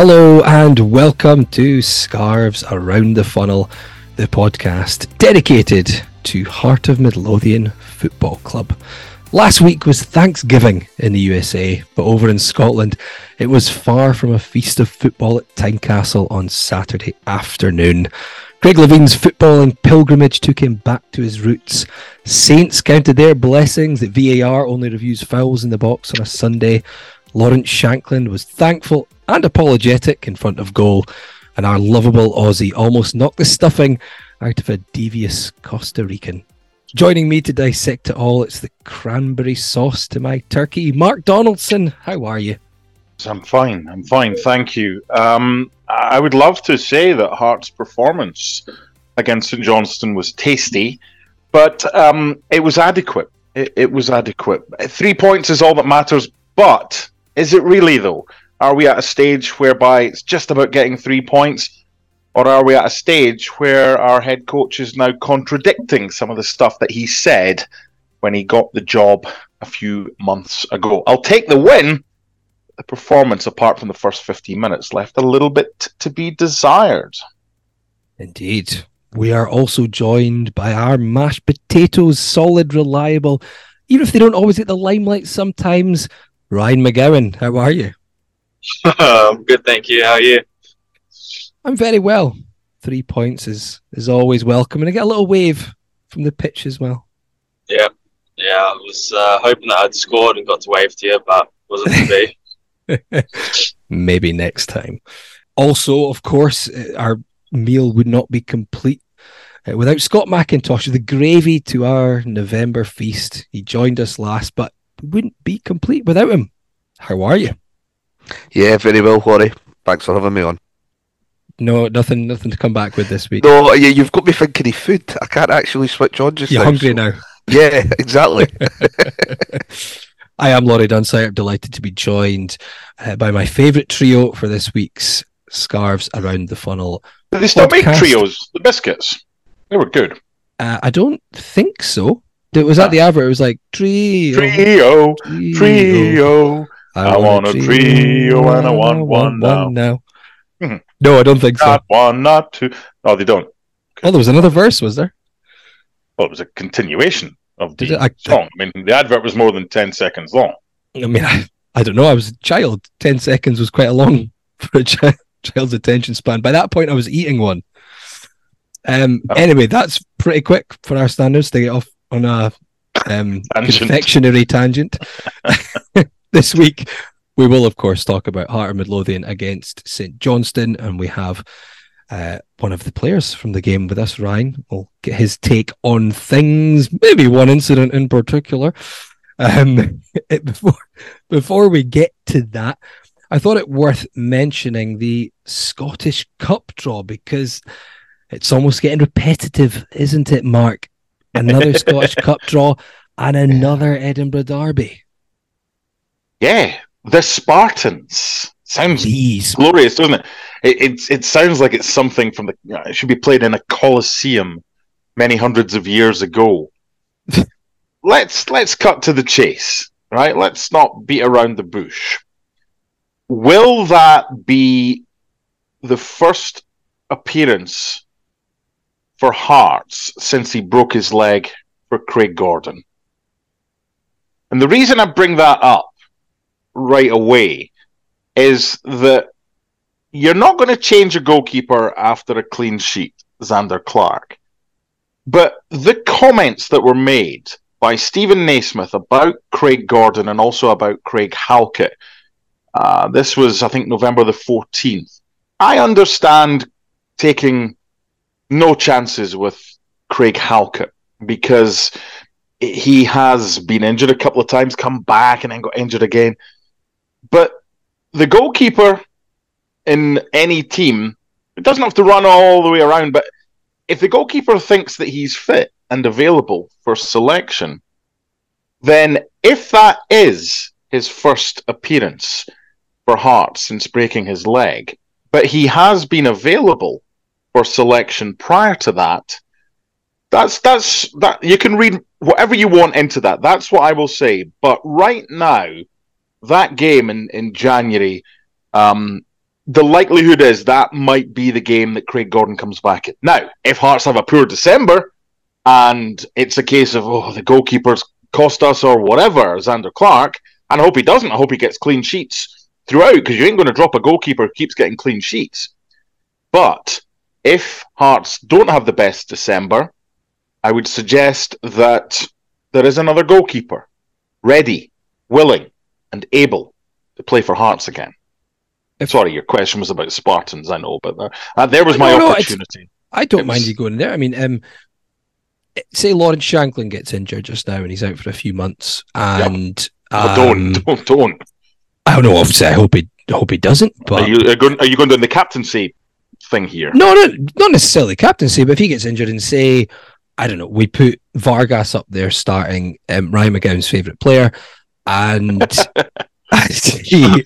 Hello and welcome to Scarves Around the Funnel, the podcast dedicated to Heart of Midlothian Football Club. Last week was Thanksgiving in the USA, but over in Scotland, it was far from a feast of football at Tynecastle on Saturday afternoon. Craig Levein's footballing pilgrimage took him back to his roots. Saints counted their blessings that VAR only reviews fouls in the box on a Sunday. Lawrence Shankland was thankful and apologetic in front of goal, and our lovable Aussie almost knocked the stuffing out of a devious Costa Rican. Joining me to dissect it all, it's the cranberry sauce to my turkey. Mark Donaldson, how are you? I'm fine. I'm fine. Thank you. Um, I would love to say that Hearts' performance against St Johnstone was tasty, but um, it was adequate. It, it was adequate. Three points is all that matters, but is it really though? Are we at a stage whereby it's just about getting three points? Or are we at a stage where our head coach is now contradicting some of the stuff that he said when he got the job a few months ago? I'll take the win. The performance, apart from the first 15 minutes, left a little bit to be desired. Indeed. We are also joined by our mashed potatoes, solid, reliable, even if they don't always get the limelight sometimes. Ryan McGowan, how are you? I'm good, thank you. How are you? I'm very well. Three points is is always welcome, and I get a little wave from the pitch as well. Yeah, yeah. I was uh, hoping that I'd scored and got to wave to you, but wasn't to be. Maybe next time. Also, of course, uh, our meal would not be complete uh, without Scott McIntosh, the gravy to our November feast. He joined us last, but wouldn't be complete without him. How are you? Yeah, very well, Horry. Thanks for having me on. No, nothing, nothing to come back with this week. No, yeah, you've got me thinking of food. I can't actually switch on just You're now. hungry so- now. Yeah, exactly. I am Laurie Dunsire, delighted to be joined uh, by my favourite trio for this week's Scarves Around the Funnel. Did they still make trios? The biscuits. They were good. Uh, I don't think so. It was at the advert. It was like trio, Trio, trio. trio. I want a trio and I want one now. Mhm. No, I don't think so. Not one, not two. No, they don't. Oh, there was another verse, was there? Well, it was a continuation of the it? I- song. I mean, the advert was more than 10 seconds long. I mean, I, I don't know. I was a child. Ten seconds was quite a long for a chi- child's attention span. By that point, I was eating one. Um. Oh. Anyway, that's pretty quick for our standards to get off on a um, Tangent. confectionery tangent. this week, we will, of course, talk about Heart of Midlothian against St Johnstone, and we have uh, one of the players from the game with us, Ryan. We'll get his take on things, maybe one incident in particular. Um, it- before before we get to that, I thought it worth mentioning the Scottish Cup draw because it's almost getting repetitive, isn't it, Mark? Another Scottish Cup draw and another Edinburgh Derby. Yeah, the Spartans. Sounds These glorious, doesn't it? It, it? it sounds like it's something from the. It should be played in a coliseum many hundreds of years ago. let's let's cut to the chase, right? Let's not beat around the bush. Will that be the first appearance for Hearts since he broke his leg for Craig Gordon. And the reason I bring that up right away is that you're not going to change a goalkeeper after a clean sheet, Zander Clark. But the comments that were made by Steven Naismith about Craig Gordon and also about Craig Halkett, uh, this was, I think, November the 14th. I understand taking no chances with Craig Halkett because he has been injured a couple of times, come back and then got injured again. But the goalkeeper in any team, it doesn't have to run all the way around, but if the goalkeeper thinks that he's fit and available for selection, then if that is his first appearance for Hearts since breaking his leg, but he has been available for selection prior to that, that's that's that you can read whatever you want into that. That's what I will say. But right now, that game in in January, um, the likelihood is that might be the game that Craig Gordon comes back in. Now, if Hearts have a poor December and it's a case of oh the goalkeepers cost us or whatever, Zander Clark, and I hope he doesn't. I hope he gets clean sheets throughout because you ain't going to drop a goalkeeper who keeps getting clean sheets. But if Hearts don't have the best December, I would suggest that there is another goalkeeper ready, willing, and able to play for Hearts again. If, Sorry, your question was about Spartans. I know, but there, uh, there was my no, opportunity. I don't mind you going there. I mean, um, say Lawrence Shankland gets injured just now and he's out for a few months, and yep. um, don't, don't, don't. I don't know. Obviously, I hope he hope he doesn't. But are you are going, are you going down the captaincy thing here? No, no, not necessarily captaincy. But if he gets injured and say I don't know, we put Vargas up there starting um, Ryan McGowan's favourite player, and, he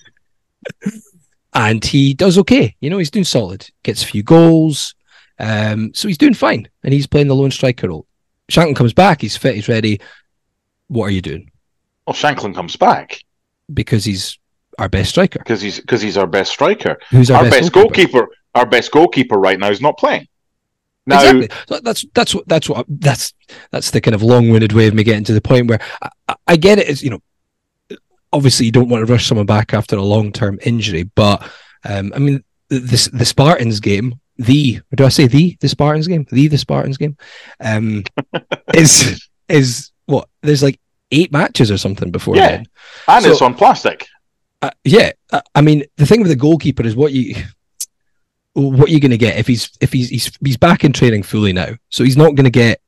and he does okay. You know, he's doing solid, gets a few goals, um, so he's doing fine, and he's playing the lone striker role. Shankland comes back, he's fit, he's ready. What are you doing? Well, Shankland comes back because he's our best striker. Because he's because he's our best striker. Who's our, our best, best goalkeeper? goalkeeper? Our best goalkeeper right now is not playing. Now, exactly. That's that's what that's what that's that's the kind of long-winded way of me getting to the point where I, I get it. Is you know, obviously you don't want to rush someone back after a long-term injury, but um, I mean the the Spartans game, the do I say the the Spartans game, the the Spartans game, um, is is what there's like eight matches or something before yeah, then. and so, it's on plastic. Uh, yeah, I mean the thing with the goalkeeper is what you what are you going to get if he's if he's he's he's back in training fully now? So he's not going to get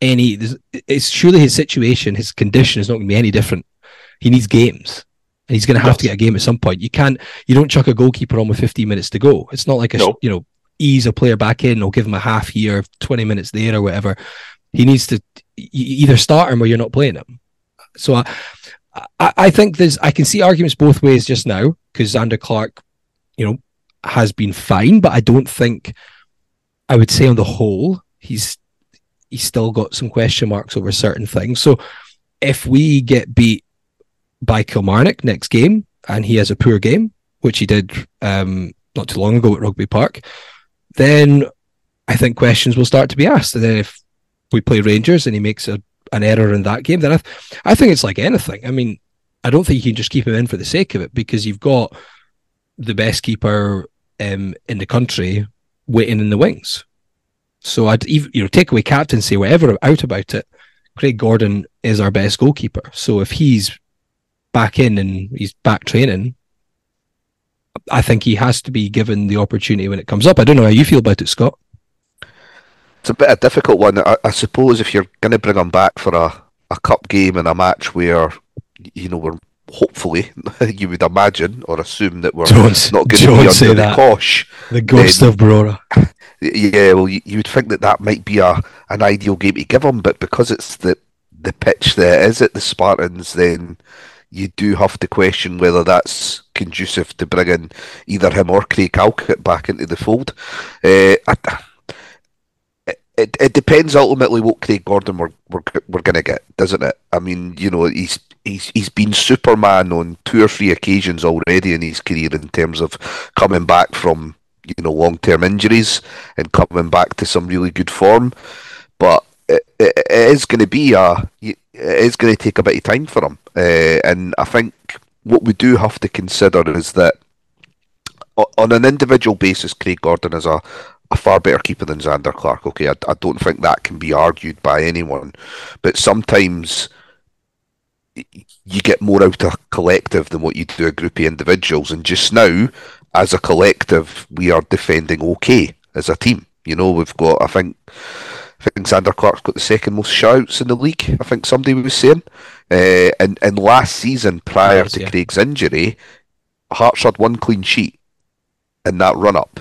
any. It's surely his situation, his condition is not going to be any different. He needs games, and he's going to have yes. to get a game at some point. You can't. You don't chuck a goalkeeper on with 15 minutes to go. It's not like a no. you know ease a player back in or give him a half here, 20 minutes there or whatever. He needs to either start him or you're not playing him. So I, I, I think there's I can see arguments both ways just now because Zander Clark, you know, has been fine, but I don't think I would say on the whole he's he's still got some question marks over certain things. So if we get beat by Kilmarnock next game and he has a poor game, which he did um, not too long ago at Rugby Park, then I think questions will start to be asked. And then if we play Rangers and he makes a, an error in that game, then I, th- I think it's like anything. I mean, I don't think you can just keep him in for the sake of it because you've got the best keeper um, in the country waiting in the wings. So I'd even you know take away captaincy, whatever out about it. Craig Gordon is our best goalkeeper. So if he's back in and he's back training, I think he has to be given the opportunity when it comes up. I don't know how you feel about it, Scott. It's a bit of a difficult one. I, I suppose if you're going to bring him back for a, a cup game and a match where you know we're hopefully, you would imagine or assume that we're don't, not going to be under the that. cosh. The ghost then, of Brora. Yeah, well, you, you, would think that that might be a an ideal game to give him, but because it's the the pitch there is at the Spartans, then you do have to question whether that's conducive to bringing either him or Craig Halkett back into the fold. Uh, I, it, it depends ultimately what Craig Gordon we're, we're, we're going to get, doesn't it? I mean, you know, he's he's he's been Superman on two or three occasions already in his career in terms of coming back from you know long term injuries and coming back to some really good form. But it, it, it is going to be a it is going to take a bit of time for him, uh, and I think what we do have to consider is that on an individual basis, Craig Gordon is a, a far better keeper than Zander Clark. Okay, I, I don't think that can be argued by anyone, but sometimes you get more out of a collective than what you do a group of individuals. And just now, as a collective, we are defending okay as a team. You know, we've got, I think, I think Zander Clark's got the second most shouts in the league. I think somebody was saying. Uh, and and last season, prior to yeah. Craig's injury, Hearts had one clean sheet in that run up.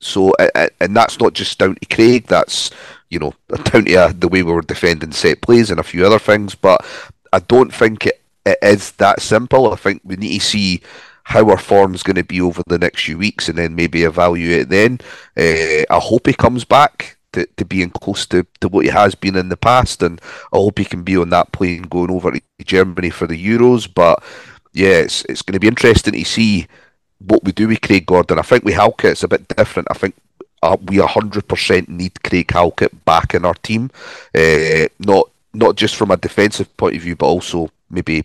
So, and that's not just down to Craig. That's you know down to uh, the way we were defending set plays and a few other things. But I don't think it, it is that simple. I think we need to see how our form's going to be over the next few weeks and then maybe evaluate then. Uh, I hope he comes back to, to being close to, to what he has been in the past and I hope he can be on that plane going over to Germany for the Euros. But yeah, it's, it's going to be interesting to see what we do with Craig Gordon. I think with Halkett it's a bit different. I think uh, we 100% need Craig Halkett back in our team. Uh, not not just from a defensive point of view, but also maybe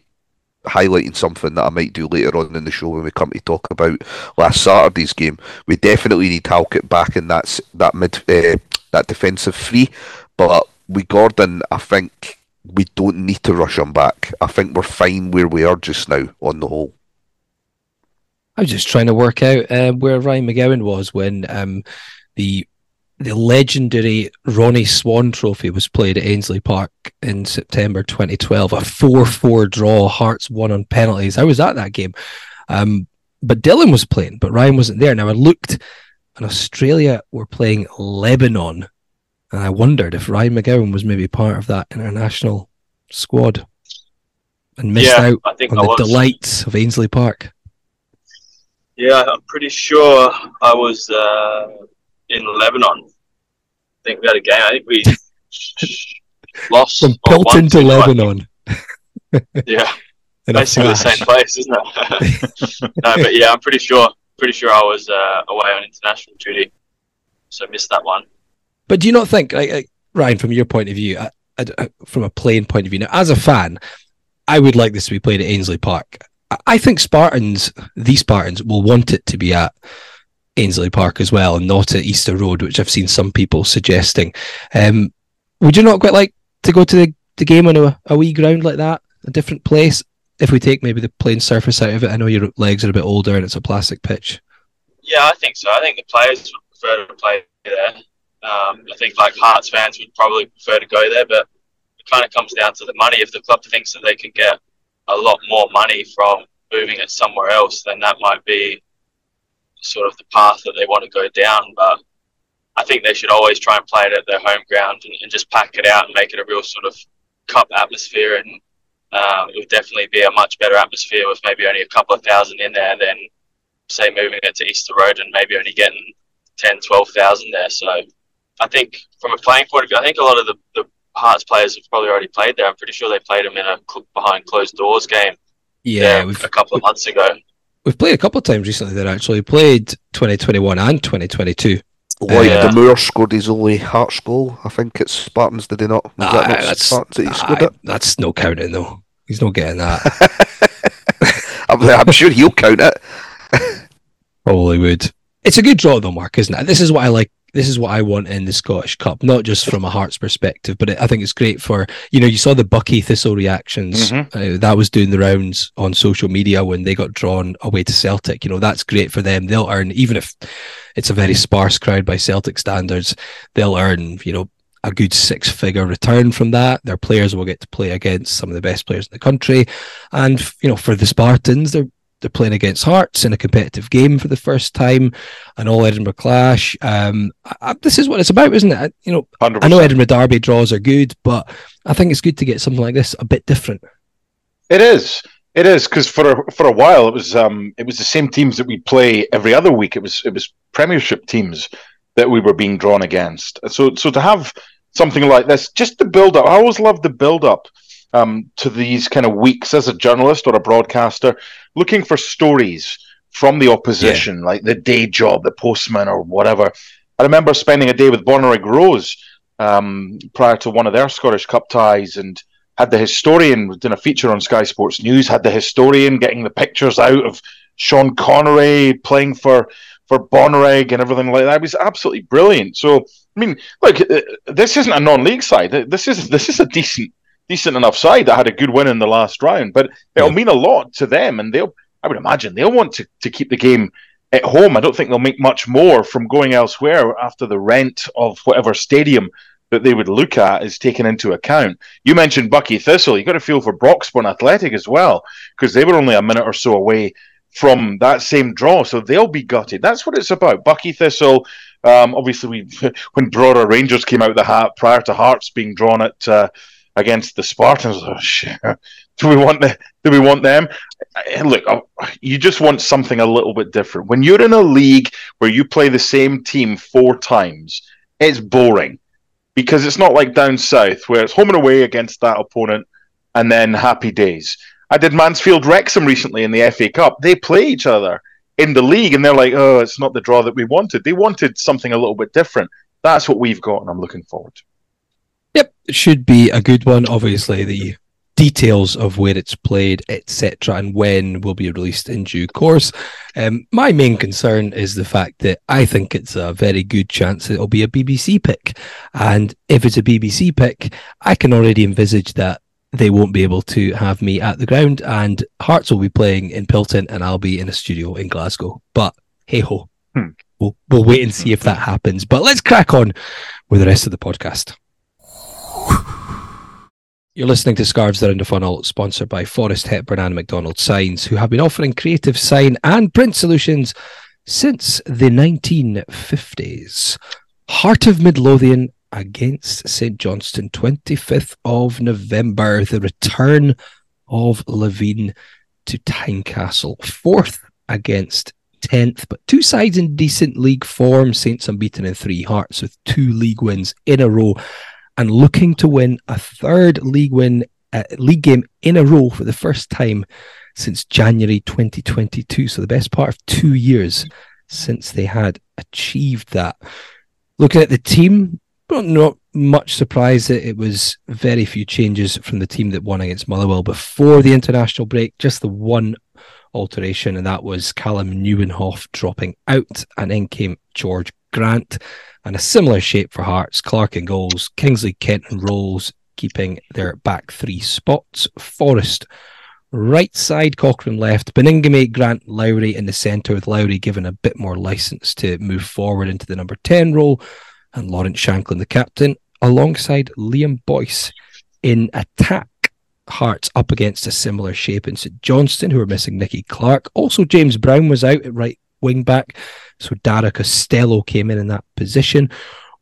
highlighting something that I might do later on in the show when we come to talk about last Saturday's game. We definitely need Halkett back in that that mid uh, that defensive three, but with Gordon, I think we don't need to rush him back. I think we're fine where we are just now on the whole. I was just trying to work out uh, where Ryan McGowan was when um, the the legendary Ronnie Swan Trophy was played at Ainslie Park in September 2012. A 4 4 draw, Hearts won on penalties. I was at that game. Um, but Dylan was playing, but Ryan wasn't there. Now I looked, and Australia were playing Lebanon. And I wondered if Ryan McGowan was maybe part of that international squad and missed yeah, out on the delights of Ainslie Park. Yeah, I'm pretty sure I was. Uh in Lebanon. I think we had a game. I think we lost from Pilton to Lebanon. yeah, basically the same place, isn't it? no, but yeah, I'm pretty sure. Pretty sure I was uh, away on international duty, so I missed that one. But do you not think, like, like Ryan, from your point of view, uh, uh, from a playing point of view, now as a fan, I would like this to be played at Ainslie Park. I think Spartans, these Spartans, will want it to be at Ainslie Park as well, and not at Easter Road, which I've seen some people suggesting. Um, would you not quite like to go to the, the game on a, a wee ground like that, a different place? If we take maybe the playing surface out of it, I know your legs are a bit older and it's a plastic pitch. Yeah, I think so. I think the players would prefer to play there. Um, I think like Hearts fans would probably prefer to go there, but it kind of comes down to the money. If the club thinks that they can get a lot more money from moving it somewhere else, then that might be sort of the path that they want to go down. But I think they should always try and play it at their home ground and, and just pack it out and make it a real sort of cup atmosphere. And um, it would definitely be a much better atmosphere with maybe only a couple of thousand in there than, say, moving it to Easter Road and maybe only getting 10, 12,000 there. So I think from a playing point of view, I think a lot of the, the Hearts players have probably already played there. I'm pretty sure they played them in a behind closed doors game. Yeah, a couple of months ago we've played a couple of times recently there actually. played 2021 and 2022. Lloyd uh, Moore scored his only Hearts goal. I think it's Spartans, did he not? Was uh, that not that's, Spartans that he scored it? That's no counting though. He's not getting that. I'm, I'm, sure he'll count it. Probably would. It's a good draw though, Mark, isn't it? This is what I like this is what I want in the Scottish Cup, not just from a Hearts perspective, but I think it's great for you know you saw the Buckie Thistle reactions mm-hmm. uh, that was doing the rounds on social media when they got drawn away to Celtic. You know that's great for them. They'll earn even if it's a very sparse crowd by Celtic standards, they'll earn you know a good six figure return from that. Their players will get to play against some of the best players in the country, and you know for the Spartans, they're they're playing against Hearts in a competitive game for the first time, an all Edinburgh clash. Um, I, this is what it's about, isn't it? You know, 100%. I know Edinburgh Derby draws are good, but I think it's good to get something like this a bit different. It is. It is because for a, for a while it was um, it was the same teams that we play every other week. It was it was Premiership teams that we were being drawn against. So so to have something like this, just the build up. I always love the build up um, to these kind of weeks as a journalist or a broadcaster, looking for stories from the opposition, yeah. like the day job, the postman or whatever. I remember spending a day with Bonnyrigg Rose um, prior to one of their Scottish Cup ties and had the historian doing a feature on Sky Sports News, had the historian getting the pictures out of Sean Connery playing for for Bonnyrigg and everything like that. It was absolutely brilliant. So I mean, look, uh, this isn't a non-league side. This is this is a decent decent enough side that had a good win in the last round, but it'll yeah. mean a lot to them, and they'll I would imagine they'll want to, to keep the game at home. I don't think they'll make much more from going elsewhere after the rent of whatever stadium that they would look at is taken into account. You mentioned Buckie Thistle. You got to feel for Broxburn Athletic as well, because they were only a minute or so away from that same draw, so they'll be gutted. That's what it's about. Buckie Thistle. Um, obviously, we when Brora Rangers came out of the hat prior to Hearts being drawn at uh, against the Spartans. Oh, shit. Do we want the, Do we want them? Eh, look, oh, you just want something a little bit different. When you're in a league where you play the same team four times, it's boring because it's not like down south where it's home and away against that opponent and then happy days. I did Mansfield Wrexham recently in the FA Cup. They play each other in the league and they're like, oh, it's not the draw that we wanted. They wanted something a little bit different. That's what we've got, and I'm looking forward to. Should be a good one. Obviously, the details of where it's played, etc., and when will be released in due course. Um, my main concern is the fact that I think it's a very good chance that it'll be a BBC pick, and if it's a BBC pick, I can already envisage that they won't be able to have me at the ground, and Hearts will be playing in Pilton, and I'll be in a studio in Glasgow. But hey ho, hmm. we'll we'll wait and see if that happens. But let's crack on with the rest of the podcast. You're listening to Scarves Around the Funnel, sponsored by Forrest Hepburn and McDonald Signs, who have been offering creative sign and print solutions since the 1950s. Heart of Midlothian against St Johnstone, 25th of November, the return of Levein to Tynecastle, fourth against 10th, but two sides in decent league form. Saints unbeaten in three Hearts with two league wins in a row and looking to win a third league win uh, league game in a row for the first time since January 2022. So the best part of two years since they had achieved that. Looking at the team, not much surprise that it was very few changes from the team that won against Motherwell before the international break. Just the one alteration, and that was Calem Nieuwenhof dropping out, and in came Jorge Grant and a similar shape for Hearts. Clark and goals, Kingsley, Kent and Rowles keeping their back three spots. Forrest right side, Cochrane left, Baningime, Grant, Lowry in the centre, with Lowry given a bit more license to move forward into the number 10 role, and Lawrence Shankland, the captain, alongside Liam Boyce in attack. Hearts up against a similar shape in St Johnstone, who are missing Nicky Clark. Also, James Brown was out at right wing back. So Dara Costelloe came in in that position.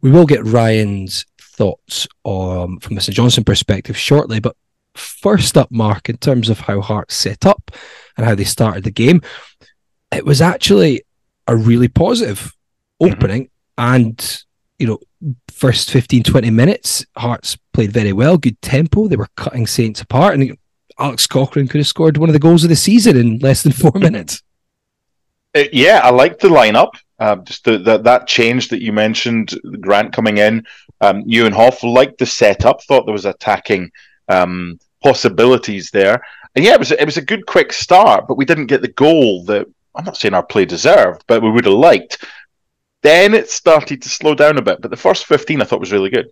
We will get Ryan's thoughts um, from Mr. St Johnstone perspective shortly, but first up, Mark, in terms of how Hearts set up and how they started the game, it was actually a really positive mm-hmm. opening. Mm-hmm. And, you know, first 15, 20 minutes, Hearts played very well, good tempo. They were cutting Saints apart. And Alex Cochrane could have scored one of the goals of the season in less than four minutes. Uh, yeah, I like the lineup. Uh, just the, the, that change that you mentioned, Grant coming in. Um, Hoff liked the setup. Thought there was attacking um, possibilities there. And yeah, it was it was a good quick start, but we didn't get the goal that I'm not saying our play deserved, but we would have liked. Then it started to slow down a bit, but the first 15 I thought was really good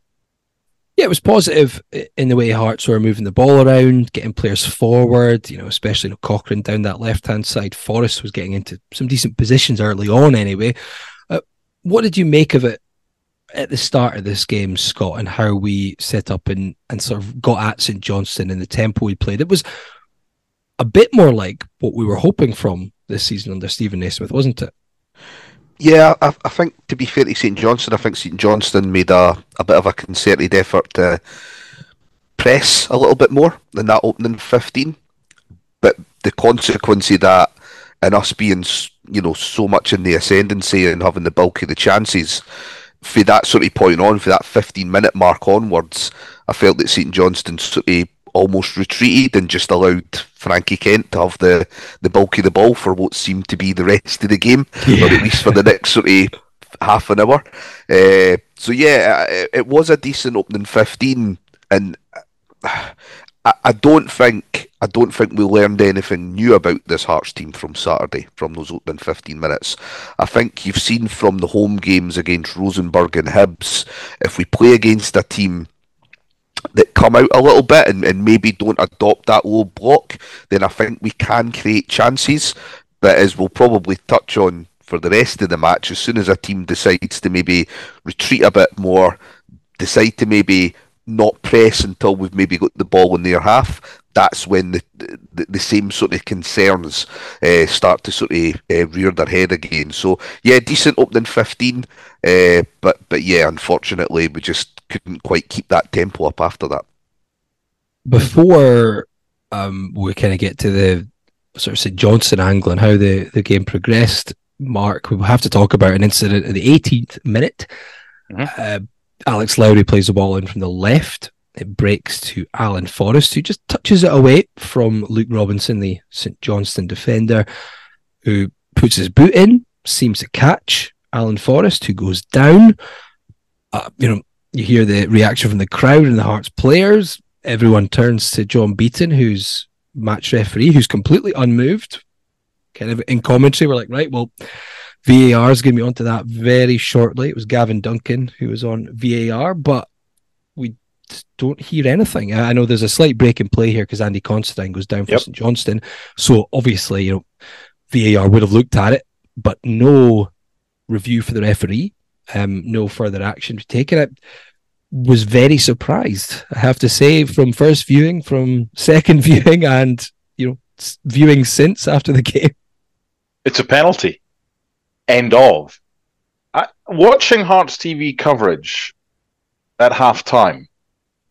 yeah, it was positive in the way Hearts were moving the ball around, getting players forward, you know, especially you know, Cochrane down that left hand side. Forrest was getting into some decent positions early on anyway. Uh, what did you make of it at the start of this game, Scott, and how we set up and, and sort of got at St Johnstone and the tempo we played? It was a bit more like what we were hoping from this season under Steven Naismith, wasn't it? Yeah, I, I, think to be fair to St Johnstone, I think St Johnstone made a, a bit of a concerted effort to press a little bit more than that opening 15. But the consequence of that and us being, you know, so much in the ascendancy and having the bulk of the chances, for that sort of point on, for that 15 minute mark onwards, I felt that St Johnstone sort of almost retreated and just allowed Frankie Kent to have the, the bulk of the ball for what seemed to be the rest of the game, Yeah. or at least for the next sort of half an hour. Uh, so yeah, it, it was a decent opening fifteen, and I, I don't think I don't think we learned anything new about this Hearts team from Saturday from those opening fifteen minutes. I think you've seen from the home games against Rosenborg and Hibs, if we play against a team that come out a little bit and, and maybe don't adopt that low block, then I think we can create chances. But as we'll probably touch on for the rest of the match, as soon as a team decides to maybe retreat a bit more, decide to maybe not press until we've maybe got the ball in their half, that's when the the, the same sort of concerns uh, start to sort of uh, rear their head again. So yeah, decent opening fifteen, uh, but but yeah, unfortunately we just couldn't quite keep that tempo up after that. before um, we kind of get to the sort of St Johnstone angle and how the, the game progressed, Mark, we will have to talk about an incident at the 18th minute. Mhm. Uh, Alex Lowry plays the ball in from the left. It breaks to Alan Forrest, who just touches it away from Luke Robinson, the St Johnstone defender, who puts his boot in, seems to catch Alan Forrest, who goes down. Uh, you know, you hear the reaction from the crowd and the Hearts players everyone turns to John Beaton, who's match referee, who's completely unmoved. Kind of in commentary, we're like, right, well, VAR is going to be onto that very shortly. It was Gavin Duncan who was on VAR, but we don't hear anything. I know there's a slight break in play here because Andy Considine goes down for Yep. St Johnstone. So obviously, you know, VAR would have looked at it, but no review for the referee, um, no further action taken. It was very surprised, I have to say, from first viewing, from second viewing, and you know, viewing since after the game. It's a penalty. End of. I, watching Hearts TV coverage at half time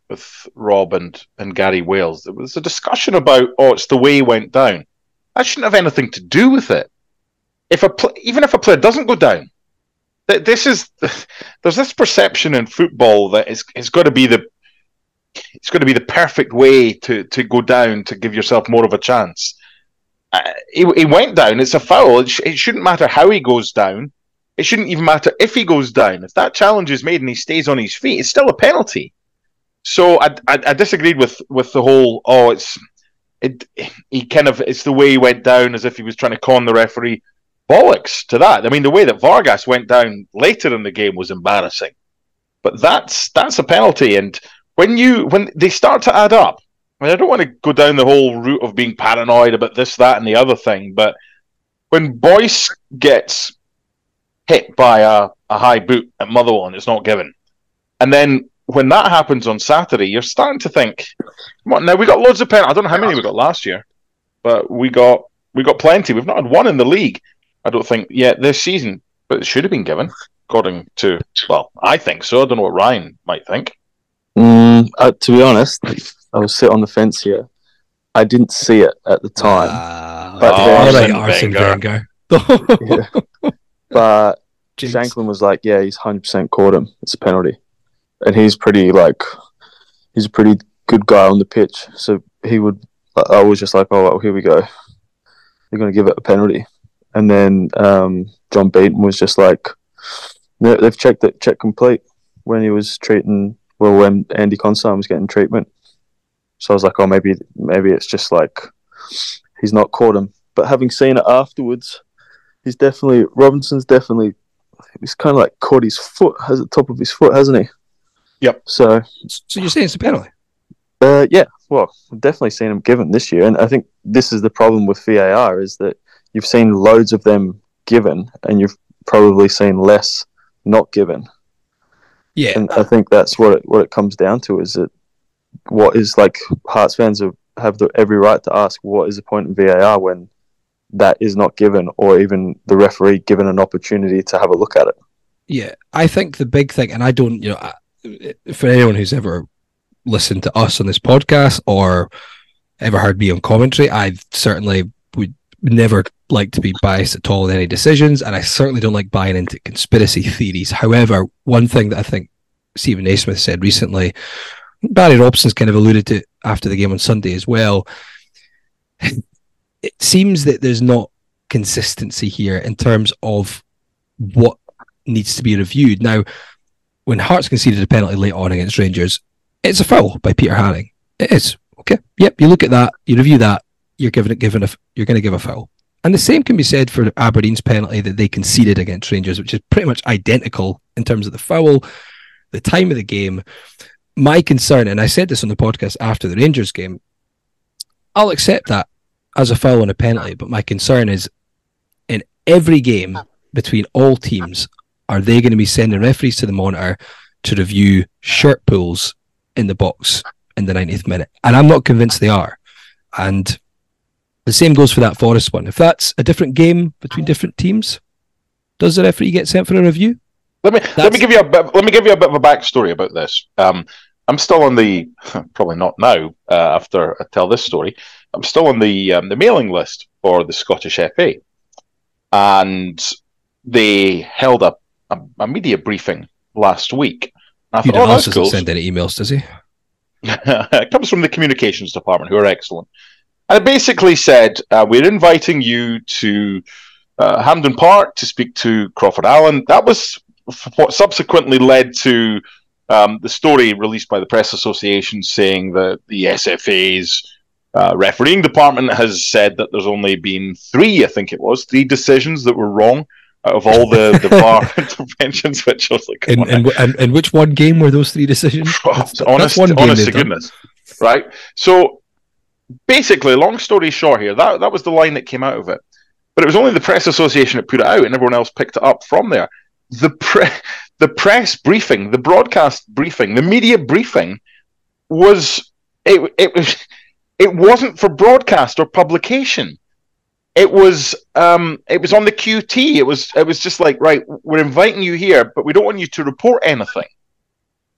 with Rob and, and Gary Wales, there was a discussion about, oh, it's the way he went down. That shouldn't have anything to do with it. If a pl- even if a player doesn't go down, this is there's this perception in football that it's, it's got to be the it's going to be the perfect way to, to go down to give yourself more of a chance. Uh, he, he went down. It's a foul. It, sh- it shouldn't matter how he goes down. It shouldn't even matter if he goes down. If that challenge is made and he stays on his feet, it's still a penalty. So I, I, I disagreed with, with the whole. Oh, it's it. He kind of it's the way he went down as if he was trying to con the referee. Bollocks to that. I mean, the way that Vargas went down later in the game was embarrassing. But that's that's a penalty, and when you when they start to add up, I mean, I don't want to go down the whole route of being paranoid about this, that, and the other thing, but when Boyce gets hit by a, a high boot at Motherwell and it's not given, and then when that happens on Saturday, you're starting to think, come on, now we got loads of penalties. I don't know how many we got last year, but we got we got plenty. We've not had one in the league, I don't think, yet this season, but it should have been given, according to well, I think so. I don't know what Ryan might think. Mm, uh, to be honest, I will sit on the fence here. I didn't see it at the time, Ah, But all then- right, Arsene Wenger. Wenger. but Jinx. Shankland was like, "Yeah, he's hundred percent caught him. It's a penalty," and he's pretty like, he's a pretty good guy on the pitch. So he would. I was just like, "Oh, well, here we go. They're going to give it a penalty," and then um, John Beaton was just like, "No, "They've checked it, check complete." When he was treating, well, when Andy Considine was getting treatment, so I was like, "Oh, maybe, maybe it's just like he's not caught him." But having seen it afterwards, he's definitely Robinson's definitely he's kind of like caught his foot has the top of his foot, hasn't he? Yep. So So you're saying it's a penalty? uh, yeah, well, I've definitely seen him given this year, and I think this is the problem with VAR is that you've seen loads of them given, and you've probably seen less not given, Yeah. and I think that's what it what it comes down to is that what is like Hearts fans have, have the, every right to ask what is the point in VAR when that is not given, or even the referee given an opportunity to have a look at it. Yeah, I think the big thing, and I don't, you know, I- for anyone who's ever listened to us on this podcast or ever heard me on commentary, I've certainly never like to be biased at all in any decisions, and I certainly don't like buying into conspiracy theories. However, one thing that I think Steven Naismith said recently Barry Robson's kind of alluded to after the game on Sunday as well. It seems that there's not consistency here in terms of what needs to be reviewed. Now, when Hearts conceded a penalty late on against Rangers, it's a foul by Peter Haring. It is okay. Yep, you look at that, you review that, you're giving it given a you're going to give a foul. And the same can be said for Aberdeen's penalty that they conceded against Rangers, which is pretty much identical in terms of the foul, the time of the game. My concern, and I said this on the podcast after the Rangers game, I'll accept that as a foul and a penalty, but my concern is in every game between all teams, are they going to be sending referees to the monitor to review shirt pulls in the box in the 90th minute? And I'm not convinced they are. And the same goes for that Forrest one. If that's a different game between different teams, does the referee get sent for a review? Let me let me give you a bit, let me give you a bit of a backstory about this. Um, I'm still on the probably not now uh, after I tell this story. I'm still on the um, the mailing list for the Scottish FA, and they held up a, a, media briefing last week. I thought, oh, doesn't cool. send any emails, does he? it comes from the communications department, who are excellent. And it basically said, uh, We're inviting you to uh, Hampden Park to speak to Crawford Allan. That was what subsequently led to um, the story released by the Press Association saying that the SFA's uh, refereeing department has said that there's only been three, I think it was, three decisions that were wrong out of all the, the VAR interventions, which was like, and, and, and, and, which one game were those three decisions? That's, honest, that's honest to goodness, right? So basically, long story short, here that that was the line that came out of it, but it was only the press association that put it out, and everyone else picked it up from there. The pre- the press briefing, the broadcast briefing, the media briefing was it it was it wasn't for broadcast or publication. It was um, it was on the QT. It was it was just like right, we're inviting you here, but we don't want you to report anything.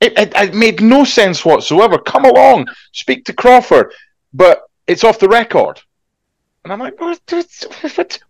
It, it, it made no sense whatsoever. Come along, speak to Crawford, but it's off the record. And I'm like, what?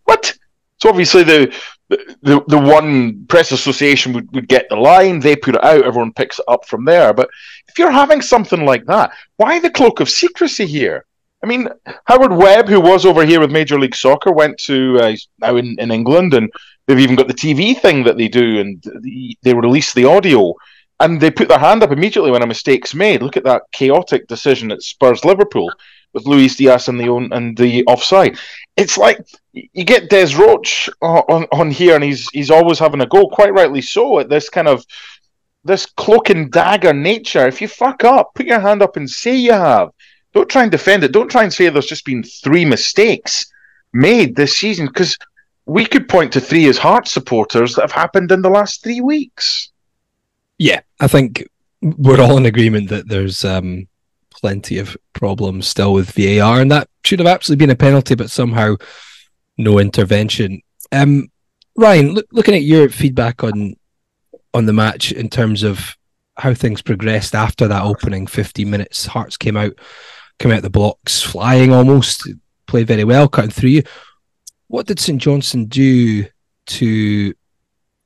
what? So obviously the the the one press association would, would get the line, they put it out, everyone picks it up from there. But if you're having something like that, why the cloak of secrecy here? I mean, Howard Webb, who was over here with Major League Soccer, went to uh, now in, in England, and they've even got the TV thing that they do, and the, they release the audio, and they put their hand up immediately when a mistake's made. Look at that chaotic decision at Spurs Liverpool with Luis Diaz and the on, and the offside. It's like you get Des Roach on, on here, and he's he's always having a go, quite rightly so, at this kind of this cloak and dagger nature. If you fuck up, put your hand up and say you have. Don't try and defend it. Don't try and say there's just been three mistakes made this season because we could point to three as Heart supporters that have happened in the last three weeks. Yeah, I think we're all in agreement that there's um, plenty of problems still with VAR, and that should have absolutely been a penalty, but somehow no intervention. Um, Ryan, look, looking at your feedback on on the match in terms of how things progressed after that opening 15 minutes, Hearts came out, came out the blocks flying almost, played very well, cutting through you. What did St Johnstone do to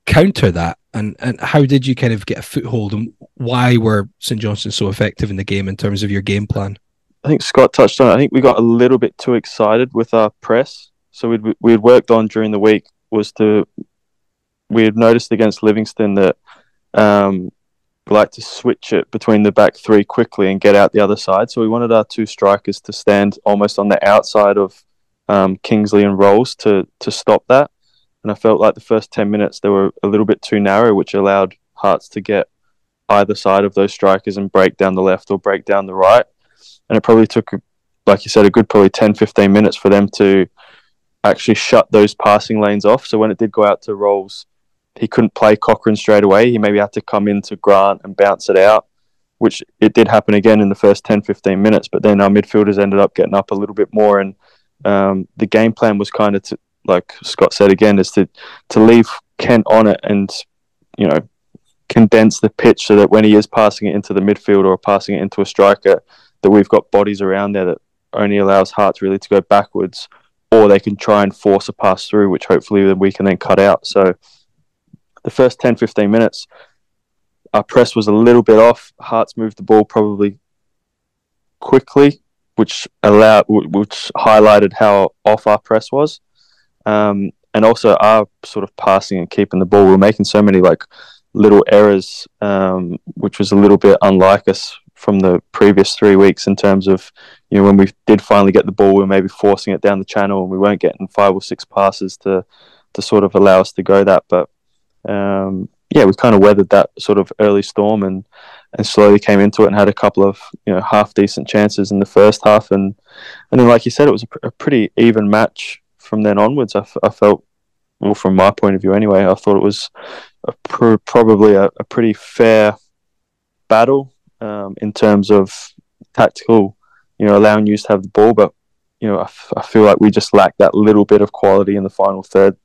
counter that? And and how did you kind of get a foothold and why were St Johnstone so effective in the game in terms of your game plan? I think Scott touched on it. I think we got a little bit too excited with our press. So we'd we had worked on during the week was to we had noticed against Livingston that um, we like to switch it between the back three quickly and get out the other side. So we wanted our two strikers to stand almost on the outside of um, Kingsley and Rowles to to stop that and I felt like the first 10 minutes they were a little bit too narrow, which allowed Hearts to get either side of those strikers and break down the left or break down the right. And it probably took, like you said, a good probably 10, 15 minutes for them to actually shut those passing lanes off. So when it did go out to Rowles, he couldn't play Cochrane straight away. He maybe had to come into Grant and bounce it out, which it did happen again in the first 10, 15 minutes. But then our midfielders ended up getting up a little bit more. And um, the game plan was kind of to, like Scott said again, is to to leave Kent on it and you know condense the pitch so that when he is passing it into the midfield or passing it into a striker, that we've got bodies around there that only allows Hearts really to go backwards, or they can try and force a pass through, which hopefully we can then cut out. So the first 10, 15 minutes, our press was a little bit off. Hearts moved the ball probably quickly, which allowed, which highlighted how off our press was, um, and also our sort of passing and keeping the ball. We are making so many like little errors, um, which was a little bit unlike us from the previous three weeks in terms of you know when we did finally get the ball, we were maybe forcing it down the channel and we weren't getting five or six passes to to sort of allow us to go that. But um, yeah, we kind of weathered that sort of early storm and and slowly came into it and had a couple of you know half decent chances in the first half and and then like you said, it was a, pr- a pretty even match from then onwards. I, f- I felt well from my point of view anyway. I thought it was pr- probably a, a pretty fair battle um, in terms of tactical, you know, allowing you to have the ball. But you know, I, f- I feel like we just lacked that little bit of quality in the final third.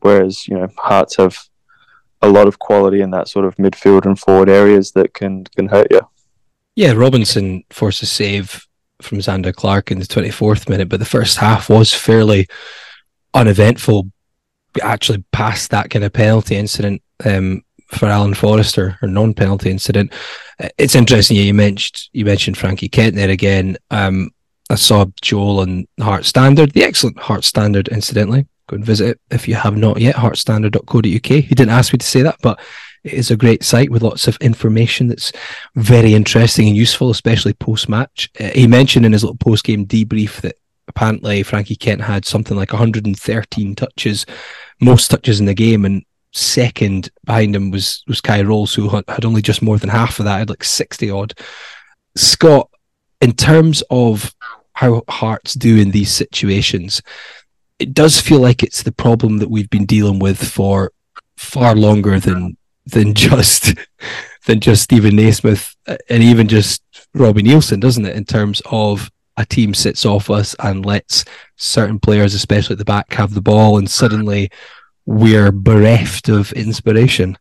Whereas you know, Hearts have a lot of quality in that sort of midfield and forward areas that can can hurt you. Yeah, Robinson forced a save from Zander Clark in the 24th minute, but the first half was fairly uneventful. Actually, past that kind of penalty incident, um, for Alan Forrester or non-penalty incident. Uh, it's interesting. You mentioned you mentioned Frankie Kent there again. Um, I saw Joel on Heart Standard, the excellent Heart Standard, incidentally. Go and visit it if you have not yet. Heartstandard.co.uk. He didn't ask me to say that, but is a great site with lots of information that's very interesting and useful, especially post match. Uh, he mentioned in his little post game debrief that apparently Frankie Kent had something like 113 touches, most touches in the game, and second behind him was was Kye Rowles, who had only just more than half of that, had like sixty odd. Scott, in terms of how Hearts do in these situations, it does feel like it's the problem that we've been dealing with for far longer than than just than just Steven Naismith and even just Robbie Neilson, doesn't it? In terms of a team sits off us and lets certain players, especially at the back, have the ball, and suddenly we're bereft of inspiration.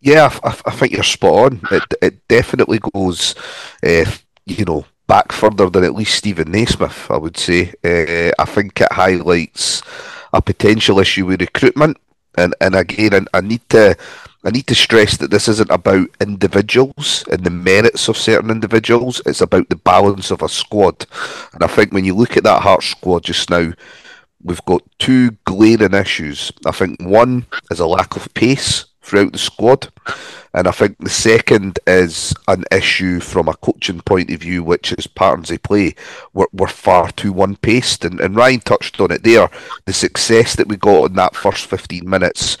Yeah, I, I, think you're spot on. It, it definitely goes, uh, you know, back further than at least Steven Naismith, I would say. Uh, I think it highlights a potential issue with recruitment. And, and again, I, I need to I need to stress that this isn't about individuals and the merits of certain individuals. It's about the balance of a squad. And I think when you look at that Heart squad just now, we've got two glaring issues. I think one is a lack of pace throughout the squad, and I think the second is an issue from a coaching point of view, which is patterns they play were, were far too one paced. And, and Ryan touched on it there. The success that we got in that first 15 minutes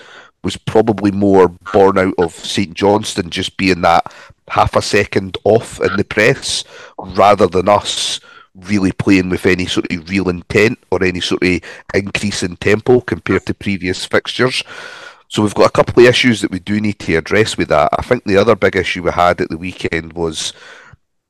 was probably more born out of St Johnstone just being that half a second off in the press rather than us really playing with any sort of real intent or any sort of increase in tempo compared to previous fixtures. So we've got a couple of issues that we do need to address with that. I think the other big issue we had at the weekend was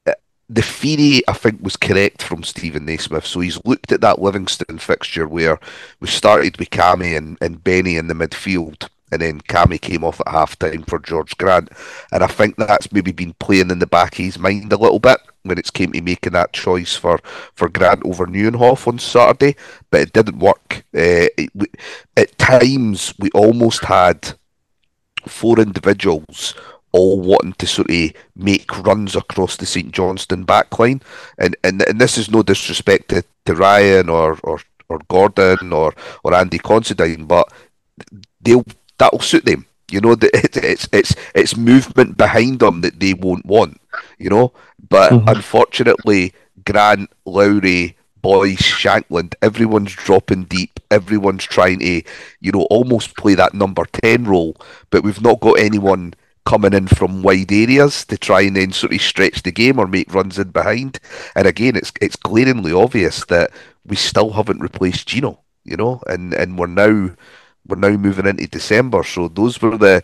uh, the theory I think was correct from Steven Naismith. So he's looked at that Livingston fixture where we started with Cammy and, and Benny in the midfield and then Cammy came off at half time for Jorge Grant. And I think that's maybe been playing in the back of his mind a little bit when it's came to making that choice for, for Grant over Nieuwenhof on Saturday, but it didn't work. Uh, it, we, at times, we almost had four individuals all wanting to sort of make runs across the St Johnstone backline, and and and this is no disrespect to, to Ryan or, or or Gordon or or Andy Considine, but they'll that'll suit them. You know, it's it's it's it's movement behind them that they won't want. You know, but mm-hmm. unfortunately, Grant, Lowry, Boyce, Shankland, everyone's dropping deep. Everyone's trying to, you know, almost play that number ten role. But we've not got anyone coming in from wide areas to try and then sort of stretch the game or make runs in behind. And again, it's it's glaringly obvious that we still haven't replaced Gino. You know, and and we're now we're now moving into December, so those were the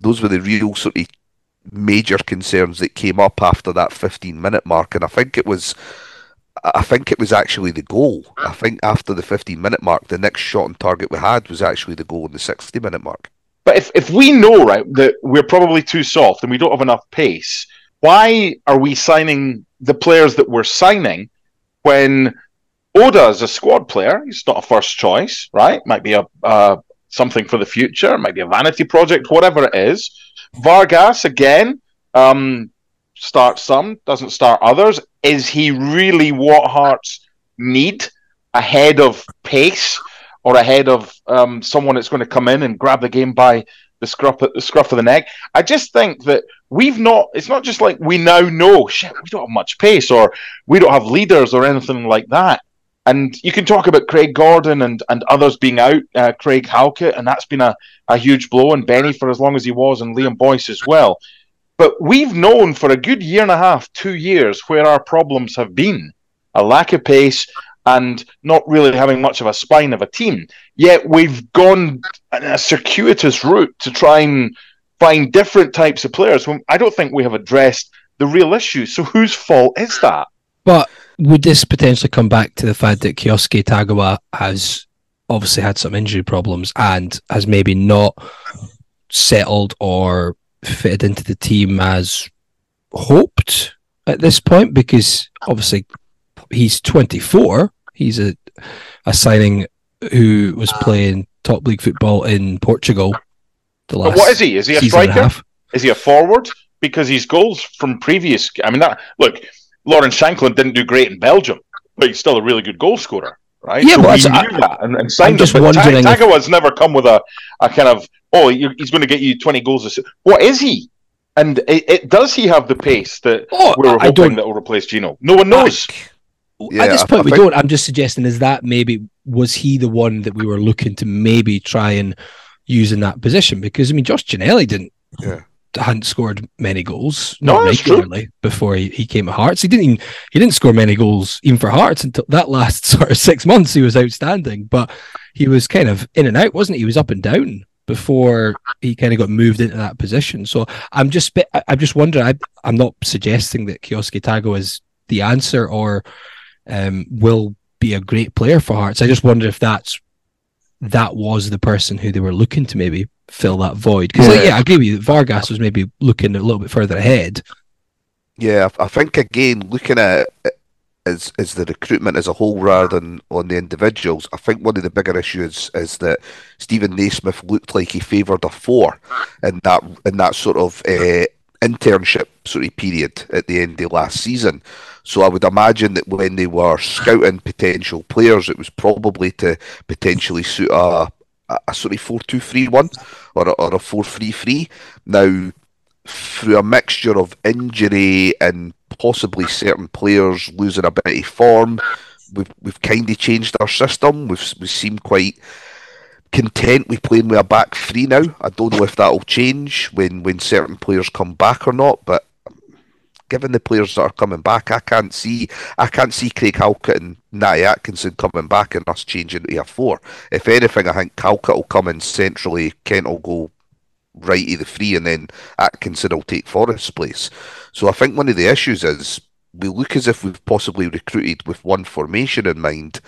those were the real sort of major concerns that came up after that 15 minute mark, and I think it was. I think it was actually the goal. I think after the 15 minute mark, the next shot on target we had was actually the goal in the 60 minute mark. But if, if we know, right, that we're probably too soft and we don't have enough pace, why are we signing the players that we're signing when Oda is a squad player? He's not a first choice, right? Might be a, a something for the future, it might be a vanity project, whatever it is. Vargas again um, starts some, doesn't start others. Is he really what Hearts need ahead of pace or ahead of um, someone that's going to come in and grab the game by the scruff, the scruff of the neck? I just think that we've not. It's not just like we now know. Shit, we don't have much pace, or we don't have leaders, or anything like that. And you can talk about Craig Gordon and, and others being out, uh, Craig Halkett, and that's been a, a huge blow, and Benny for as long as he was, and Liam Boyce as well. But we've known for a good year and a half, two years, where our problems have been a lack of pace and not really having much of a spine of a team. Yet we've gone a circuitous route to try and find different types of players. I don't think we have addressed the real issue. So whose fault is that? But would this potentially come back to the fact that Kyosuke Tagawa has obviously had some injury problems and has maybe not settled or fitted into the team as hoped at this point? Because obviously he's 24. He's a, a signing who was playing top league football in Portugal. The last what is he? Is he a striker? Is he a forward? Because his goals from previous. I mean, that look, Lawrence Shankland didn't do great in Belgium, but he's still a really good goal scorer, right? Yeah, so but I, that and, and signed I'm just him. wondering. Ta- Tagawa's if... never come with a, a kind of oh he's going to get you twenty goals. What is he? And it, it, does he have the pace that oh, we were hoping that will replace Gino? No one knows. I, yeah, At this point, I we think... don't. I'm just suggesting is that maybe was he the one that we were looking to maybe try and use in that position? Because I mean, Josh Ginnelly didn't. Yeah hadn't scored many goals, not no, regularly, before he, he came to Hearts. He didn't even he didn't score many goals even for Hearts until that last sort of six months. He was outstanding, but he was kind of in and out, wasn't he? He was up and down before he kind of got moved into that position. So I'm just I'm just wondering. I, I'm not suggesting that Kyosuke Tagawa is the answer or um, will be a great player for Hearts. I just wonder if that's that was the person who they were looking to maybe fill that void. Because yeah. Like, yeah, I agree with you. Vargas was maybe looking a little bit further ahead. Yeah, I think again looking at as as the recruitment as a whole rather than on the individuals. I think one of the bigger issues is that Steven Naismith looked like he favoured a four in that in that sort of uh, internship sort of period at the end of last season. So I would imagine that when they were scouting potential players, it was probably to potentially suit a, a, a sort of four two three one or a, or a four three three. Now, through a mixture of injury and possibly certain players losing a bit of form, we've we've kind of changed our system. We've we seem quite content with playing with a back three now. I don't know if that'll change when when certain players come back or not, but given the players that are coming back, I can't see I can't see Craig Halkett and Natty Atkinson coming back and us changing to a four. If anything, I think Halkett will come in centrally, Kent will go right of the free, and then Atkinson will take Forrest's place. So I think one of the issues is we look as if we've possibly recruited with one formation in mind,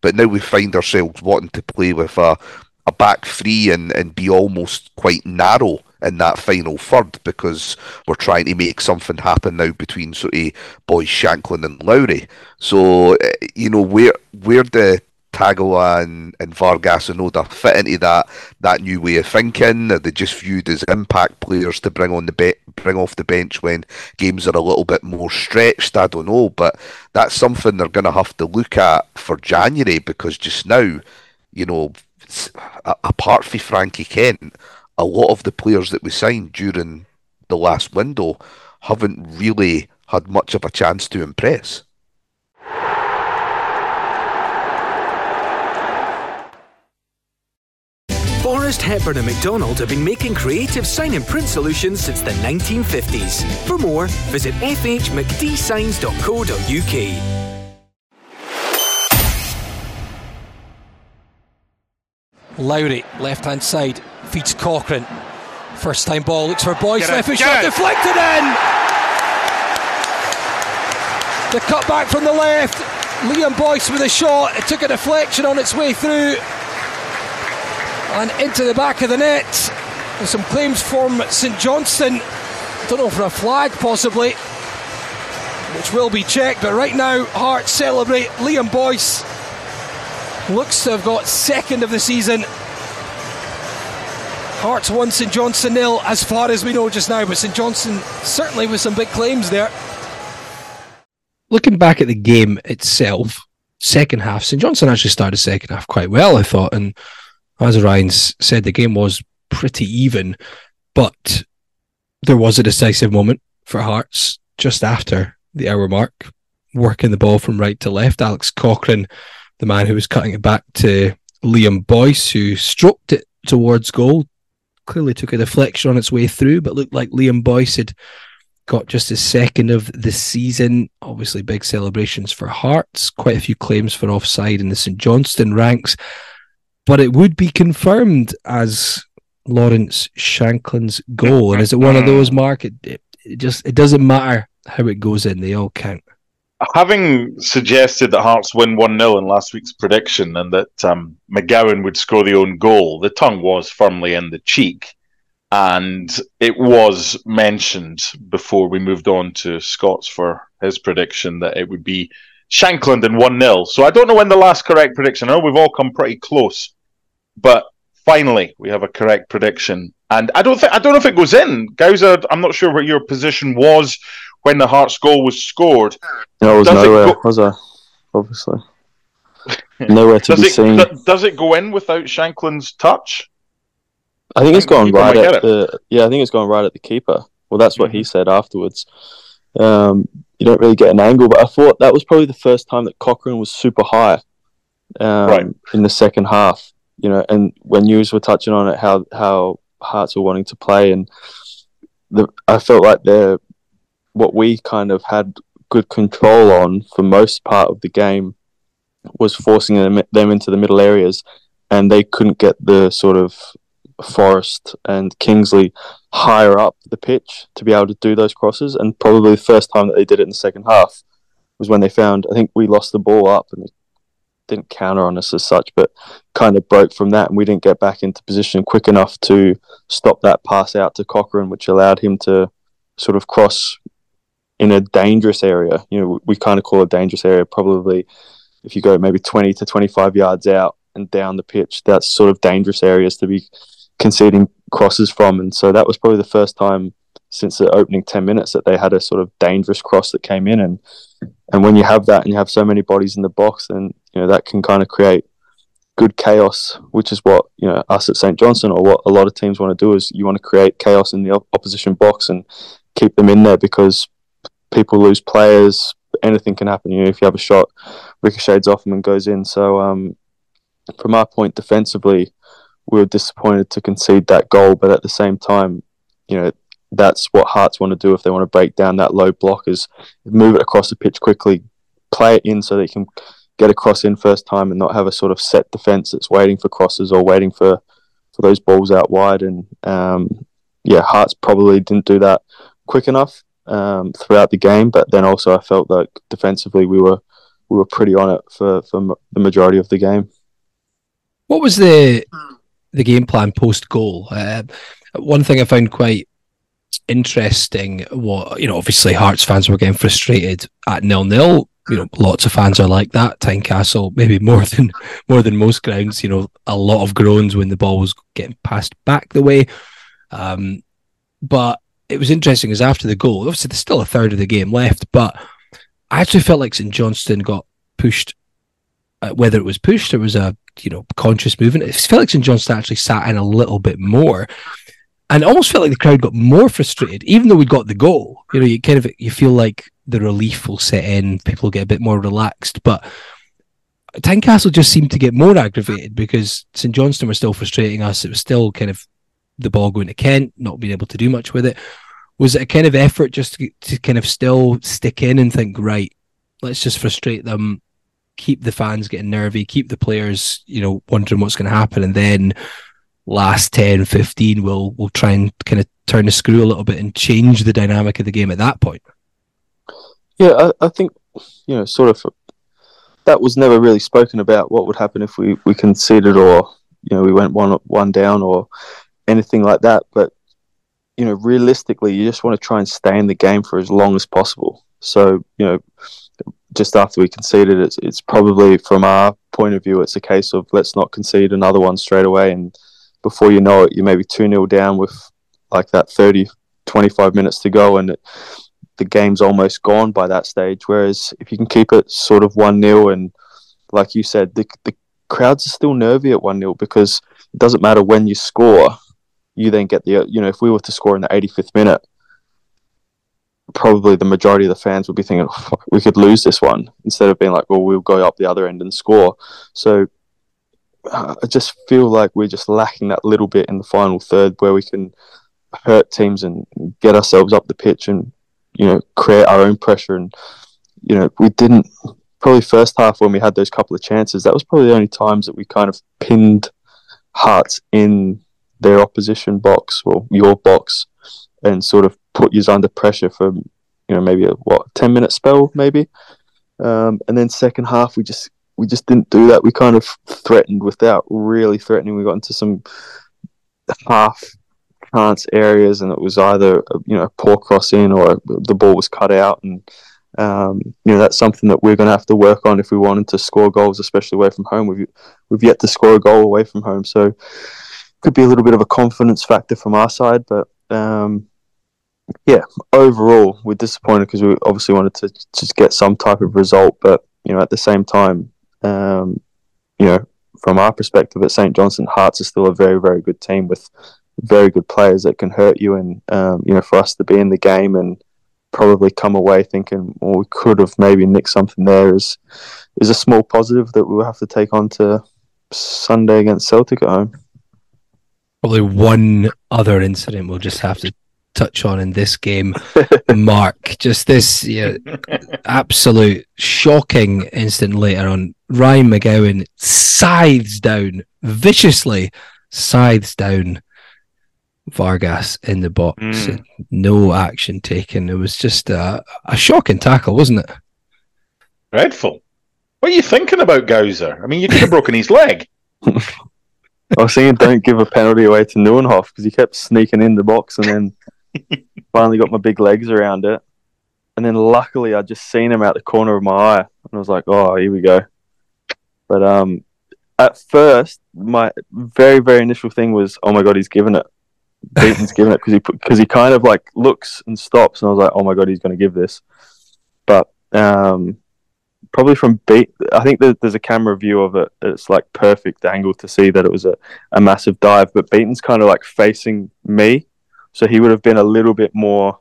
but now we find ourselves wanting to play with a a back three and, and be almost quite narrow in that final third because we're trying to make something happen now between sort of Boyce Shankland and Lowry. So eh, you know where where the Tagawa and, and Vargas and Oda fit into that that new way of thinking? Are they just viewed as impact players to bring on the be- bring off the bench when games are a little bit more stretched? I don't know, but that's something they're going to have to look at for January because just now, you know, apart from Frankie Kent, a lot of the players that we signed during the last window haven't really had much of a chance to impress. Forrest Hepburn and McDonald have been making creative sign and print solutions since the 1950s. For more, visit fhmcdsigns.co.uk. Lowry, left hand side, feeds Cochrane. First time ball, looks for Boyce, left foot shot deflected in! The cut back from the left, Liam Boyce with a shot, it took a deflection on its way through and into the back of the net. There's some claims from St Johnstone, don't know for a flag possibly, which will be checked, but right now, Hearts celebrate Liam Boyce looks to have got second of the season. Hearts 1, St Johnstone nil, as far as we know just now, but St Johnstone certainly with some big claims there. Looking back at the game itself, second half, St Johnstone actually started second half quite well, I thought. And as Ryan said, the game was pretty even, but there was a decisive moment for Hearts just after the hour mark, working the ball from right to left. Alex Cochrane, the man who was cutting it back to Liam Boyce, who stroked it towards goal, clearly took a deflection on its way through, but looked like Liam Boyce had got just his second of the season. Obviously, big celebrations for Hearts, quite a few claims for offside in the St Johnstone ranks, but it would be confirmed as Lawrence Shankland's goal. And is it one of those, Mark? It, it, it just it doesn't matter how it goes in; they all count. Having suggested that Hearts win 1 0 in last week's prediction and that um, McGowan would score the own goal, the tongue was firmly in the cheek. And it was mentioned before we moved on to Scott's for his prediction that it would be Shankland and 1 0. So I don't know when the last correct prediction, I know we've all come pretty close, but finally we have a correct prediction. And I don't think I don't know if it goes in. Gowser, I'm not sure what your position was when the Hearts goal was scored. No, it was Does it nowhere, go- was I? Obviously. nowhere to Does be it seen. do- does it go in without Shankland's touch? I think it's gone right at the yeah. I think it's gone right at the keeper. Well, that's what he Mm-hmm. said afterwards. Um, you don't really get an angle, but I thought that was probably the first time that Cochrane was super high um, Right. in the second half. You know, and when you were touching on it, how how Hearts were wanting to play, and the I felt like they're what we kind of had good control on for most part of the game was forcing them them into the middle areas, and they couldn't get the sort of Forrest and Kingsley higher up the pitch to be able to do those crosses. And probably the first time that they did it in the second half was when they found, I think we lost the ball up and didn't counter on us as such, but kind of broke from that. And we didn't get back into position quick enough to stop that pass out to Cochrane, which allowed him to sort of cross in a dangerous area. You know, we kind of call it dangerous area probably if you go maybe 20 to 25 yards out and down the pitch, that's sort of dangerous areas to be conceding crosses from. And so that was probably the first time since the opening 10 minutes that they had a sort of dangerous cross that came in. And, and when you have that and you have so many bodies in the box, then, you know, that can kind of create good chaos, which is what, you know, us at St. Johnstone or what a lot of teams want to do is you want to create chaos in the op- opposition box and keep them in there because people lose players, anything can happen. You know, if you have a shot, ricochets off them and goes in. So, um, from our point defensively, we were disappointed to concede that goal, but at the same time, you know, that's what Hearts want to do if they want to break down that low block is move it across the pitch quickly, play it in so they can get a cross in first time and not have a sort of set defense that's waiting for crosses or waiting for, for those balls out wide. And um, yeah, Hearts probably didn't do that quick enough um, throughout the game, but then also I felt like defensively we were we were pretty on it for, for m- the majority of the game. What was the the game plan post goal? Uh, one thing I found quite interesting was, you know, obviously Hearts fans were getting frustrated at nil nil. You know, lots of fans are like that. Tynecastle maybe more than more than most grounds. You know, a lot of groans when the ball was getting passed back the way. Um, but it was interesting because after the goal, obviously there's still a third of the game left, but I actually felt like St Johnstone got pushed. Uh, whether it was pushed or was a you know conscious movement, it felt like St Johnstone actually sat in a little bit more, and it almost felt like the crowd got more frustrated, even though we got the goal. You know, you kind of you feel like the relief will set in, people get a bit more relaxed, but. Tynecastle just seemed to get more aggravated because St Johnstone were still frustrating us. It was still kind of the ball going to Kent, not being able to do much with it. Was it a kind of effort just to, to kind of still stick in and think, right, let's just frustrate them, keep the fans getting nervy, keep the players, you know, wondering what's going to happen, and then last 10, 15, we'll we'll try and kind of turn the screw a little bit and change the dynamic of the game at that point. Yeah, I, I think you know, sort of that was never really spoken about. What would happen if we, we conceded or you know we went one one down or anything like that. But you know, realistically, you just want to try and stay in the game for as long as possible. So you know, just after we conceded, it's it's probably from our point of view, it's a case of let's not concede another one straight away and before you know it, you're maybe 2 0 down with like that 30, 25 minutes to go, and it, the game's almost gone by that stage. Whereas if you can keep it sort of 1 0, and like you said, the, the crowds are still nervy at 1 0 because it doesn't matter when you score, you then get the, you know, if we were to score in the 85th minute, probably the majority of the fans would be thinking, oh, we could lose this one instead of being like, well, we'll go up the other end and score. So uh, I just feel like we're just lacking that little bit in the final third where we can hurt teams and get ourselves up the pitch and, you know, create our own pressure. And, you know, we didn't, probably first half when we had those couple of chances, that was probably the only times that we kind of pinned Hearts in their opposition box or your box and sort of put you under pressure for you know maybe a what ten minute spell maybe, um, and then second half we just we just didn't do that. We kind of threatened without really threatening. We got into some half chance areas, and it was either you know poor crossing or the ball was cut out, and um, you know that's something that we're going to have to work on if we wanted to score goals, especially away from home. We've we've yet to score a goal away from home, so it could be a little bit of a confidence factor from our side, but um, yeah, overall we're disappointed because we obviously wanted to just get some type of result, but you know at the same time, um, you know from our perspective at St Johnstone, Hearts are still a very very good team with very good players that can hurt you, and um, you know for us to be in the game and probably come away thinking, well, we could have maybe nicked something there is is a small positive that we'll have to take on to Sunday against Celtic at home. Probably one other incident we'll just have to touch on in this game, Mark. Just this yeah, absolute shocking instant later on. Ryan McGowan scythes down viciously, scythes down Vargas in the box. Mm. No action taken. It was just a, a shocking tackle, wasn't it? Dreadful. What are you thinking about Gowser? I mean, you could have broken his leg. I was saying don't give a penalty away to Nieuwenhof because he kept sneaking in the box and then finally got my big legs around it. And then luckily I just seen him out the corner of my eye and I was like, oh, here we go. But um, at first, my very, very initial thing was, oh my God, he's given it. Beaton's given it because he because he kind of like looks and stops, and I was like, oh my God, he's going to give this. But um, probably from Beat, I think that there's a camera view of it. It's like perfect angle to see that it was a, a massive dive. But Beaton's kind of like facing me, so he would have been a little bit more.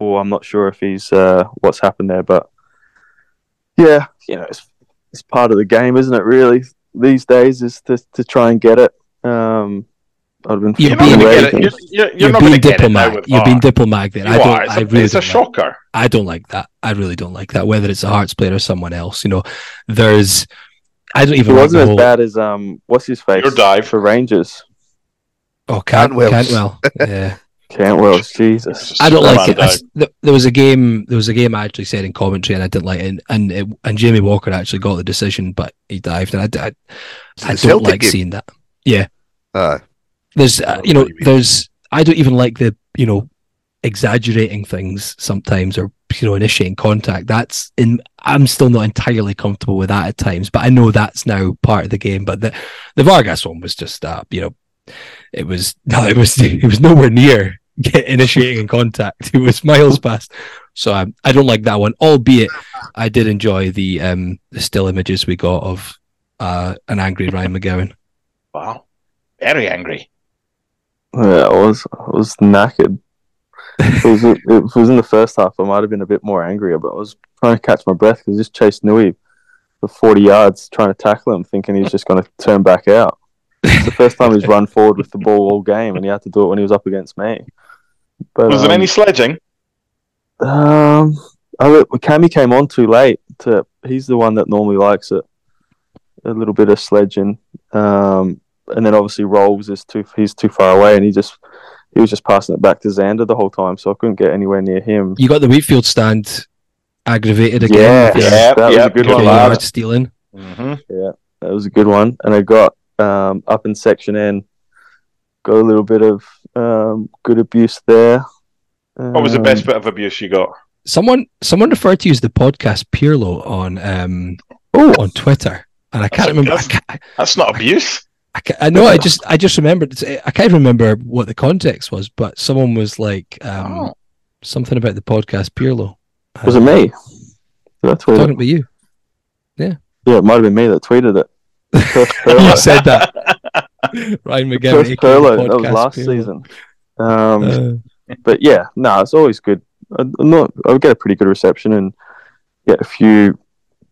Or I'm not sure if he's uh, what's happened there, but yeah, you know, it's it's part of the game, isn't it? Really, these days is to to try and get it. Um, I'd have been. You're You're being- not going to get it. You're, you're, you're You're, being going to get it now diplomatic. You're being diplomatic there. You I don't. are. It's I a, really it's a don't like- shocker. I don't like that. I really don't like that. Whether it's a Hearts player or someone else, you know, there's. I don't It even like wasn't the as whole. bad as um, what's his face? Your dive. for Rangers. Oh, can't Cantwell's. Cantwell. Yeah. Cantwell's Jesus. I don't like it. I Superman s th- there was a game. There was a game I actually said in commentary, and I didn't like it. And and, it, and Jamie Walker actually got the decision, but he dived, and I, d- I, It's I don't Celtic like game. seeing that. Aye. There's, uh, you know, you there's. I don't even like the, you know, exaggerating things sometimes, or you know, initiating contact. That's in. I'm still not entirely comfortable with that at times, but I know that's now part of the game. But the the Vargas one was just, uh, you know, it was no, it was it was nowhere near get initiating in contact. It was miles past. So um, I don't like that one. Albeit, I did enjoy the um the still images we got of uh an angry Ryan McGowan. Wow. Very angry. Yeah, I was I was knackered. It was, it was in the first half. I might have been a bit more angrier, but I was trying to catch my breath because I just chased Nui for 40 yards, trying to tackle him, thinking he's just going to turn back out. It's the first time he's run forward with the ball all game, and he had to do it when he was up against me. But Was there um, any sledging? Um, I, Cammy came on too late. To he's the one that normally likes it. A little bit of sledging, um, and then obviously Rowles is too. He's too far away, and he just he was just passing it back to Zander the whole time, so I couldn't get anywhere near him. You got the Wheatfield stand aggravated again. Yeah, Yeah, that was a good good one. yard stealing. hmm That was a good one, and I got um, up in section N. Got a little bit of um, good abuse there. What was the Um, best bit of abuse you got? Someone someone referred to you as the podcast Pirlo on um Oh, on Twitter, and I can't That's a- remember. I can't, That's not abuse. I, ca- I know. I just I just remembered. I can't remember what the context was, but someone was like um, Oh. something about the podcast Pirlo. Was it me? Did I tweet Talking it? about you. Yeah, Yeah, it might have been me that tweeted it. First you Pirlo. said that. Ryan McGivern. First aka Pirlo. That was last Pirlo. season. Um, Uh, but yeah, no, it's always good. I, I'm not. I would get a pretty good reception and get a few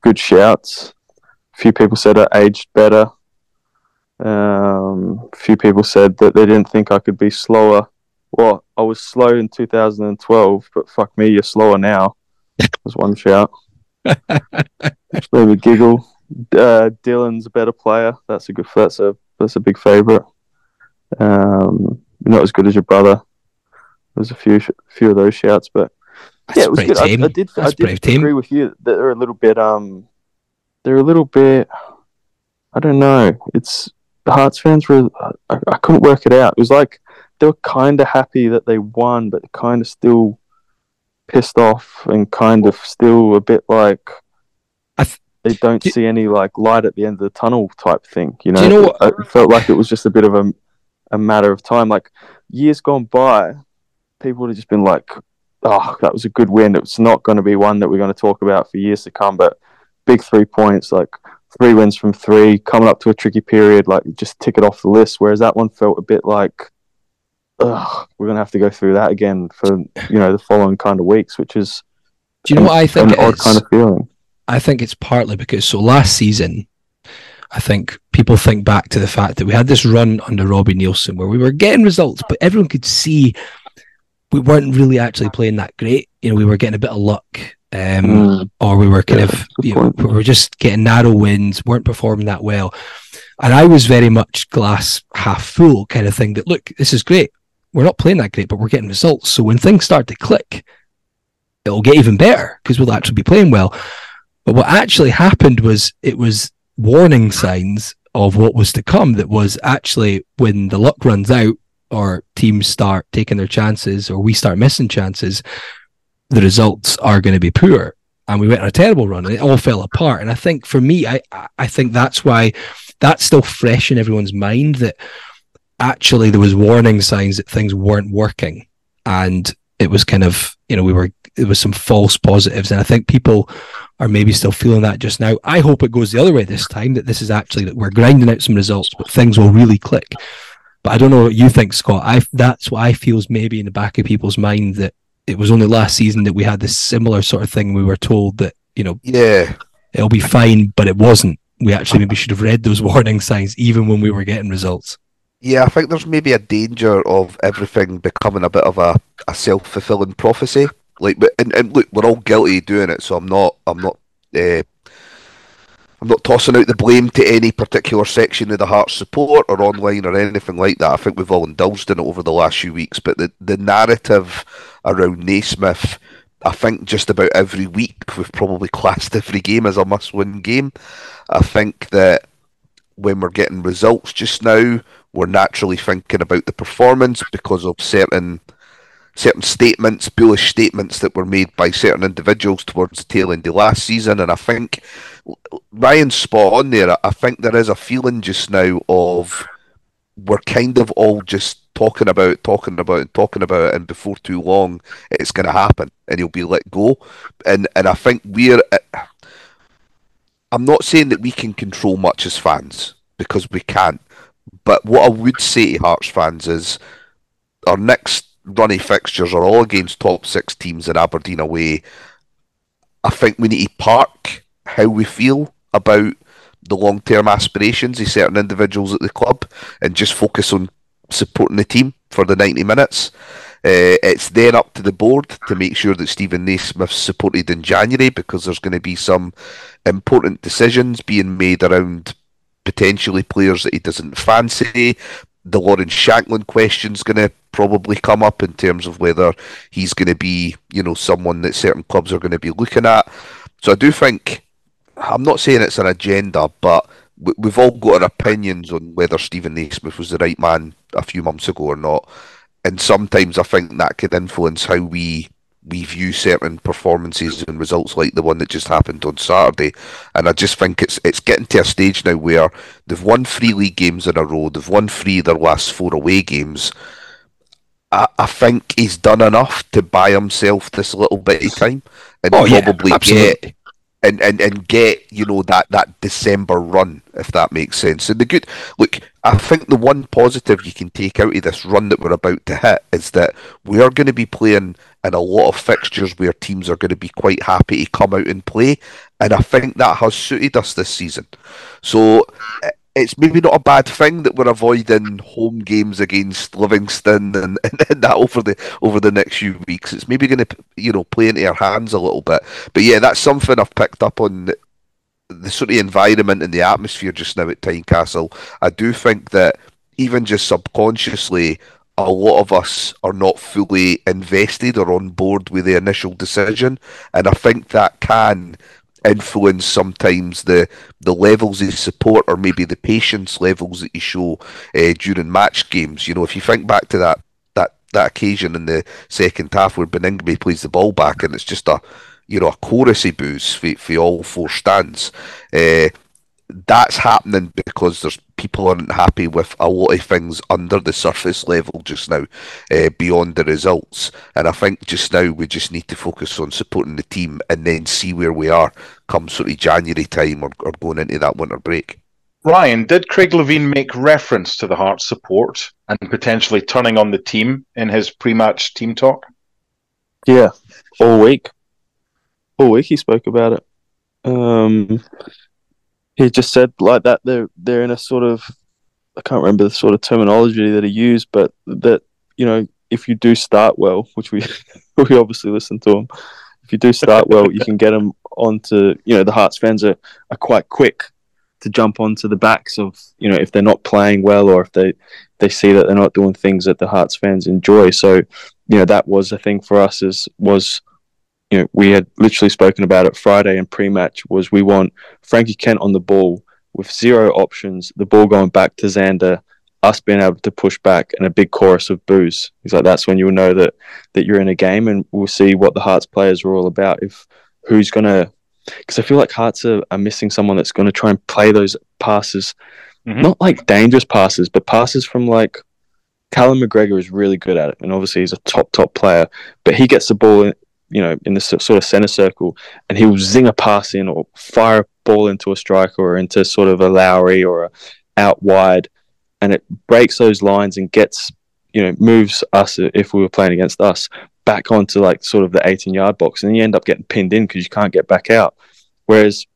good shouts. A few people said I aged better. Um, a few people said that they didn't think I could be slower. Well, I was slow in 2012, but fuck me, you're slower now. Was one shout. Maybe giggle. Uh, Dylan's a better player. That's a good. That's a that's a big favourite. Um, not as good as your brother. There's a few few of those shouts, but That's yeah, it was good. I. I did. That's I did agree with you that they're a little bit. Um, they're a little bit. I don't know. It's Hearts fans were. I, I couldn't work it out. It was like they were kind of happy that they won, but kind of still pissed off and kind of still a bit like th- they don't Do- see any like light at the end of the tunnel type thing. You know, you know what- It felt like it was just a bit of a a matter of time. Like years gone by, people would have just been like, "Oh, that was a good win. It's not going to be one that we're going to talk about for years to come." But big three points, like three wins from three, coming up to a tricky period, like just tick it off the list. Whereas that one felt a bit like, "Ugh, we're going to have to go through that again for you know the following kind of weeks," which is Do you know what I think an it odd is? kind of feeling. I think it's partly because so last season, I think people think back to the fact that we had this run under Robbie Neilson where we were getting results, but everyone could see we weren't really actually playing that great. You know, we were getting a bit of luck, um, Mm. or we were kind Yeah, of you know, we were just getting narrow wins, weren't performing that well. And I was very much glass half full kind of thing that look, this is great. We're not playing that great, but we're getting results. So when things start to click, it'll get even better because we'll actually be playing well. But what actually happened was it was warning signs of what was to come. That was actually when the luck runs out, or teams start taking their chances, or we start missing chances, the results are going to be poor. And we went on a terrible run, and it all fell apart. And I think for me, I I- think that's why that's still fresh in everyone's mind that actually there was warning signs that things weren't working, and it was kind of you know we were it was some false positives, and I think people are maybe still feeling that just now. I hope it goes the other way this time. That this is actually that we're grinding out some results, but things will really click. But I don't know what you think, Scott. I that's what I feel is maybe in the back of people's mind that it was only last season that we had this similar sort of thing. We were told that you know Yeah, it'll be fine, but it wasn't. We actually maybe should have read those warning signs even when we were getting results. yeah. I think there's maybe a danger of everything becoming a bit of a, a self fulfilling prophecy. Like, and, and look, we're all guilty of doing it, so I'm not, I'm not, uh, I'm not tossing out the blame to any particular section of the Hearts support or online or anything like that. I think we've all indulged in it over the last few weeks. But the the narrative around Naismith, I think just about every week we've probably classed every game as a must-win game. I think that when we're getting results just now, we're naturally thinking about the performance because of certain certain statements, bullish statements that were made by certain individuals towards the tail end of last season. And I think Ryan's spot on there. I think there is a feeling just now of we're kind of all just talking about, talking about, and talking about it, and before too long, it's going to happen, and he'll be let go. And and I think we're. Uh, I'm not saying that we can control much as fans because we can't. But what I would say to Hearts fans is our next runny fixtures are all against top six teams in Aberdeen away. I think we need to park how we feel about the long term aspirations of certain individuals at the club and just focus on supporting the team for the 90 minutes. Uh, it's then up to the board to make sure that Steven Naismith's supported in January because there's going to be some important decisions being made around potentially players that he doesn't fancy. The Lawrence Shankland question's going to probably come up in terms of whether he's going to be, you know, someone that certain clubs are going to be looking at. So I do think, I'm not saying it's an agenda, but we- we've all got our opinions on whether Steven Naismith was the right man a few months ago or not. And sometimes I think that could influence how we we view certain performances and results like the one that just happened on Saturday. And I just think it's it's getting to a stage now where they've won three league games in a row, they've won three of their last four away games. I, I think he's done enough to buy himself this little bit of time and Oh, yeah, probably absolutely. get and, and, and get you know that, that December run if that makes sense. And the good look, I think the one positive you can take out of this run that we're about to hit is that we are going to be playing in a lot of fixtures where teams are going to be quite happy to come out and play, and I think that has suited us this season. So it's maybe not a bad thing that we're avoiding home games against Livingston and, and, and that over the over the next few weeks. It's maybe going to you know play into our hands a little bit. But yeah, that's something I've picked up on the, the sort of environment and the atmosphere just now at Tynecastle. I do think that even just subconsciously, a lot of us are not fully invested or on board with the initial decision, and I think that can influence sometimes the the levels of support or maybe the patience levels that you show uh, during match games. You know, if you think back to that that that occasion in the second half where Baningime plays the ball back and it's just a you know a chorus of boos for, for all four stands. Uh, that's happening because there's people aren't happy with a lot of things under the surface level just now, uh, beyond the results. And I think just now we just need to focus on supporting the team and then see where we are come sort of January time or, or going into that winter break. Ryan, did Craig Levein make reference to the Hearts support and potentially turning on the team in his pre-match team talk? Yeah, all week. All week he spoke about it. Um, he just said like that they're they're in a sort of I can't remember the sort of terminology that he used, but that you know if you do start well, which we we obviously listen to him, if you do start well, you can get them onto you know the Hearts fans are, are quite quick to jump onto the backs of you know if they're not playing well or if they they see that they're not doing things that the Hearts fans enjoy. So you know that was a thing for us is was you know we had literally spoken about it Friday and pre-match was we want Frankie Kent on the ball with zero options, the ball going back to Zander, us being able to push back, and a big chorus of boos. He's like, that's when you'll know that that you're in a game, and we'll see what the Hearts players are all about. If who's gonna, because I feel like Hearts are, are missing someone that's going to try and play those passes, Mhm. not like dangerous passes, but passes from like. Callum McGregor is really good at it, and obviously he's a top top player. But he gets the ball, in, you know, in the s- sort of center circle, and he will zing a pass in or fire a ball into a striker or into sort of a Lowry or a out wide, and it breaks those lines and gets, you know, moves us uh, if we were playing against us back onto like sort of the 18 yard box, and you end up getting pinned in because you can't get back out. Whereas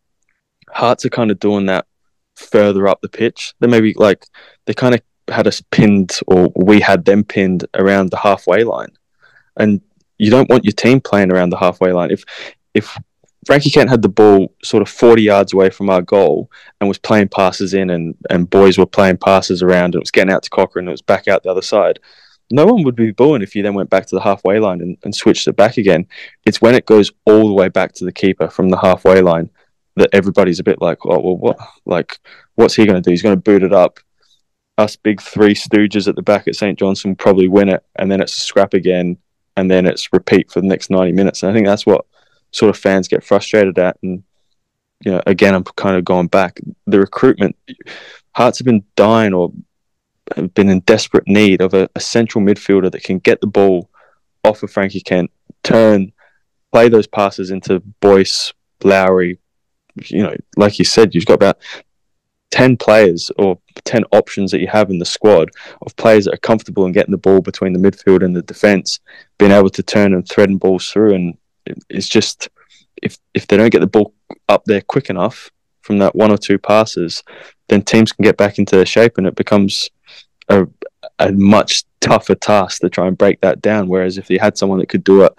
Hearts are kind of doing that further up the pitch. They maybe like they kind of had us pinned or we had them pinned around the halfway line, and you don't want your team playing around the halfway line. If if Frankie Kent had the ball sort of 40 yards away from our goal and was playing passes in and, and boys were playing passes around and it was getting out to Cochrane and it was back out the other side, no one would be booing if you then went back to the halfway line and, and switched it back again. It's when it goes all the way back to the keeper from the halfway line that everybody's a bit like, oh, well, what? Like, what's he going to do? He's going to boot it up. Us big three stooges at the back at St. Johnstone probably win it and then it's a scrap again and then it's repeat for the next 90 minutes. And I think that's what sort of fans get frustrated at. And, you know, again, I'm kind of going back. The recruitment, Hearts have been dying or have been in desperate need of a, a central midfielder that can get the ball off of Frankie Kent, turn, play those passes into Boyce, Lowry. You know, like you said, you've got about 10 players or 10 options that you have in the squad of players that are comfortable in getting the ball between the midfield and the defence, being able to turn and thread and balls through. And it's just, if, if they don't get the ball up there quick enough from that one or two passes, then teams can get back into their shape and it becomes a, a much tougher task to try and break that down. Whereas if you had someone that could do it,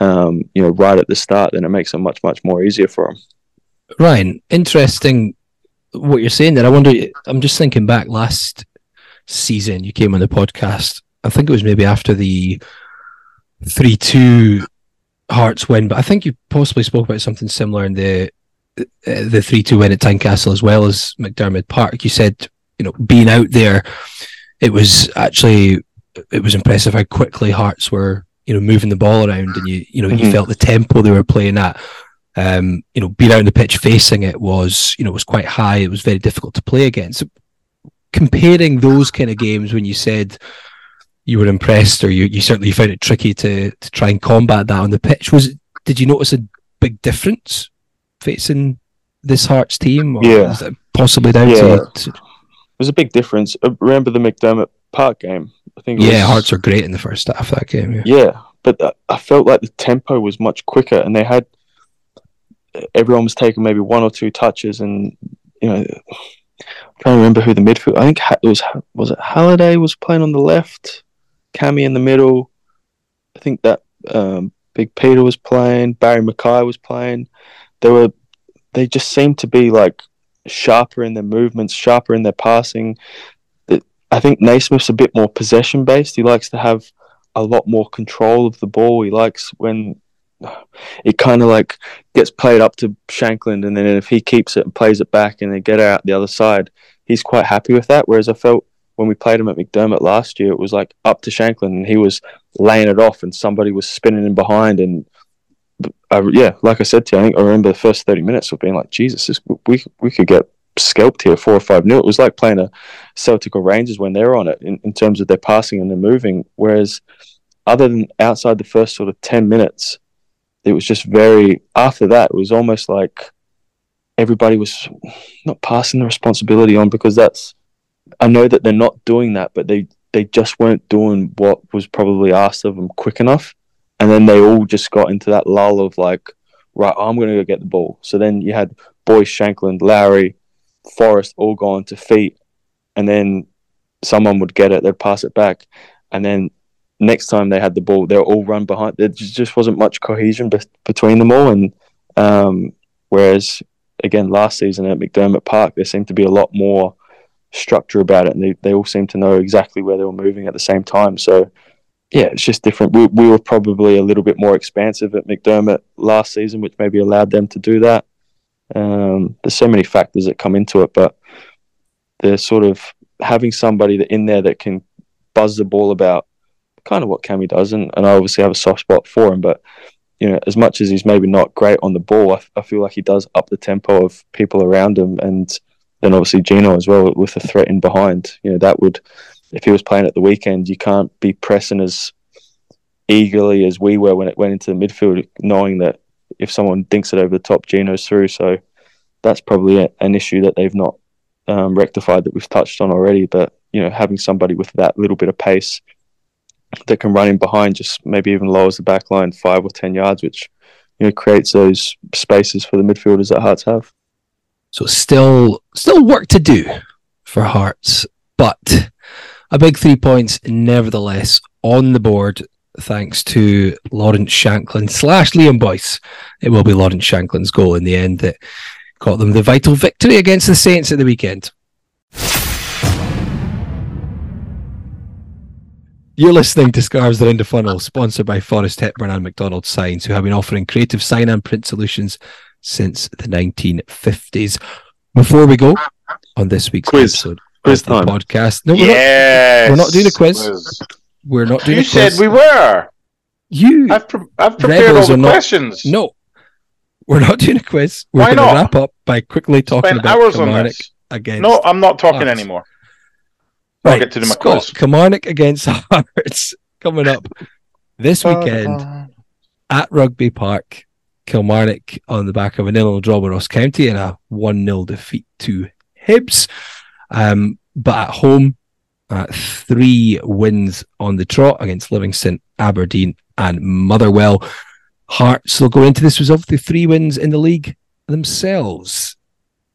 um, you know, right at the start, then it makes it much, much more easier for them. Ryan, interesting what you're saying there. I wonder, I'm just thinking back last season, you came on the podcast. I think it was maybe after the 3 2 Hearts win, but I think you possibly spoke about something similar in the uh, the 3 2 win at Tynecastle as well as McDiarmid Park. You said, you know, being out there, it was actually it was impressive how quickly Hearts were you know, moving the ball around, and you you know you Mhm. felt the tempo they were playing at. Um, you know, being out on the pitch facing it was you know was quite high. It was very difficult to play against. So comparing those kind of games when you said you were impressed or you, you certainly found it tricky to to try and combat that on the pitch was did you notice a big difference facing this Hearts team or Yeah. possibly down Yeah. to, It was a big difference. Uh, Remember the McDiarmid Park game? I think. It yeah was, Hearts are great in the first half of that game yeah. Yeah, but uh, I felt like the tempo was much quicker, and they had everyone was taking maybe one or two touches, and you know, I'm trying to remember who the midfield. I think it was was it Halliday was playing on the left, Cammy in the middle. I think that um, Big Peter was playing, Barrie McKay was playing. They were they just seemed to be like sharper in their movements, sharper in their passing. I think Naismith's a bit more possession based. He likes to have a lot more control of the ball. He likes when it kind of like gets played up to Shankland, and then if he keeps it and plays it back, and they get out the other side, he's quite happy with that. Whereas I felt when we played him at McDiarmid last year, it was like up to Shankland, and he was laying it off, and somebody was spinning in behind, and I, yeah, like I said to you, I think I remember the first thirty minutes of being like, Jesus, this, we we could get scalped here, four or five nil. It was like playing a Celtic or Rangers when they're on it in, in terms of their passing and their moving. Whereas other than outside the first sort of 10 minutes, it was just very, after that, it was almost like everybody was not passing the responsibility on because that's, I know that they're not doing that, but they, they just weren't doing what was probably asked of them quick enough. And then they all just got into that lull of like, right, I'm going to go get the ball. So then you had Boyce, Shankland, Lowry, Forrest all gone to feet. And then someone would get it, they'd pass it back. And then next time they had the ball, they'll all run behind. There just just wasn't much cohesion be- between them all. And um, whereas, again, last season at McDiarmid Park, there seemed to be a lot more structure about it. And they, they all seemed to know exactly where they were moving at the same time. So, yeah, it's just different. We, we were probably a little bit more expansive at McDiarmid last season, which maybe allowed them to do that. Um, there's so many factors that come into it, but they're sort of having somebody that in there that can buzz the ball about kind of what Cammy does, and, and I obviously have a soft spot for him, but you know, as much as he's maybe not great on the ball, I, I feel like he does up the tempo of people around him, and then obviously Gino as well with the threat in behind. You know, that would if he was playing at the weekend, you can't be pressing as eagerly as we were when it went into the midfield, knowing that if someone dinks it over the top, Gino's through. So that's probably a, an issue that they've not um, rectified that we've touched on already. But you know, having somebody with that little bit of pace that can run in behind just maybe even lowers the back line five or ten yards, which you know creates those spaces for the midfielders that Hearts have. So still, still work to do for Hearts, but a big three points nevertheless on the board. Thanks to Lawrence Shankland slash Liam Boyce. It will be Lawrence Shankland's goal in the end that got them the vital victory against the Saints at the weekend. You're listening to Scarves Around the Funnel, sponsored by Forest Hepburn and McDonald Signs, who have been offering creative sign and print solutions since the 1950s. Before we go on this week's Quiz. episode Quiz of the time. podcast, no, we're, Yes. we're not doing a quiz. Quiz. we're not doing You a quiz. said we were. you I've, pre- I've prepared all the not- questions. no, we're not doing a quiz. We're Why going to not? wrap up by quickly talking Spend about hours on this. against. No, I'm not talking Hearts. anymore. I'll get to do my Scott, quiz. Kilmarnock against Hearts coming up this weekend. at Rugby Park, Kilmarnock on the back of a nil-nil draw with Ross County and a 1-0 defeat to Hibs. Um, but at home, uh, three wins on the trot against Livingston, Aberdeen and Motherwell. Hearts will go into this with obviously three wins in the league themselves.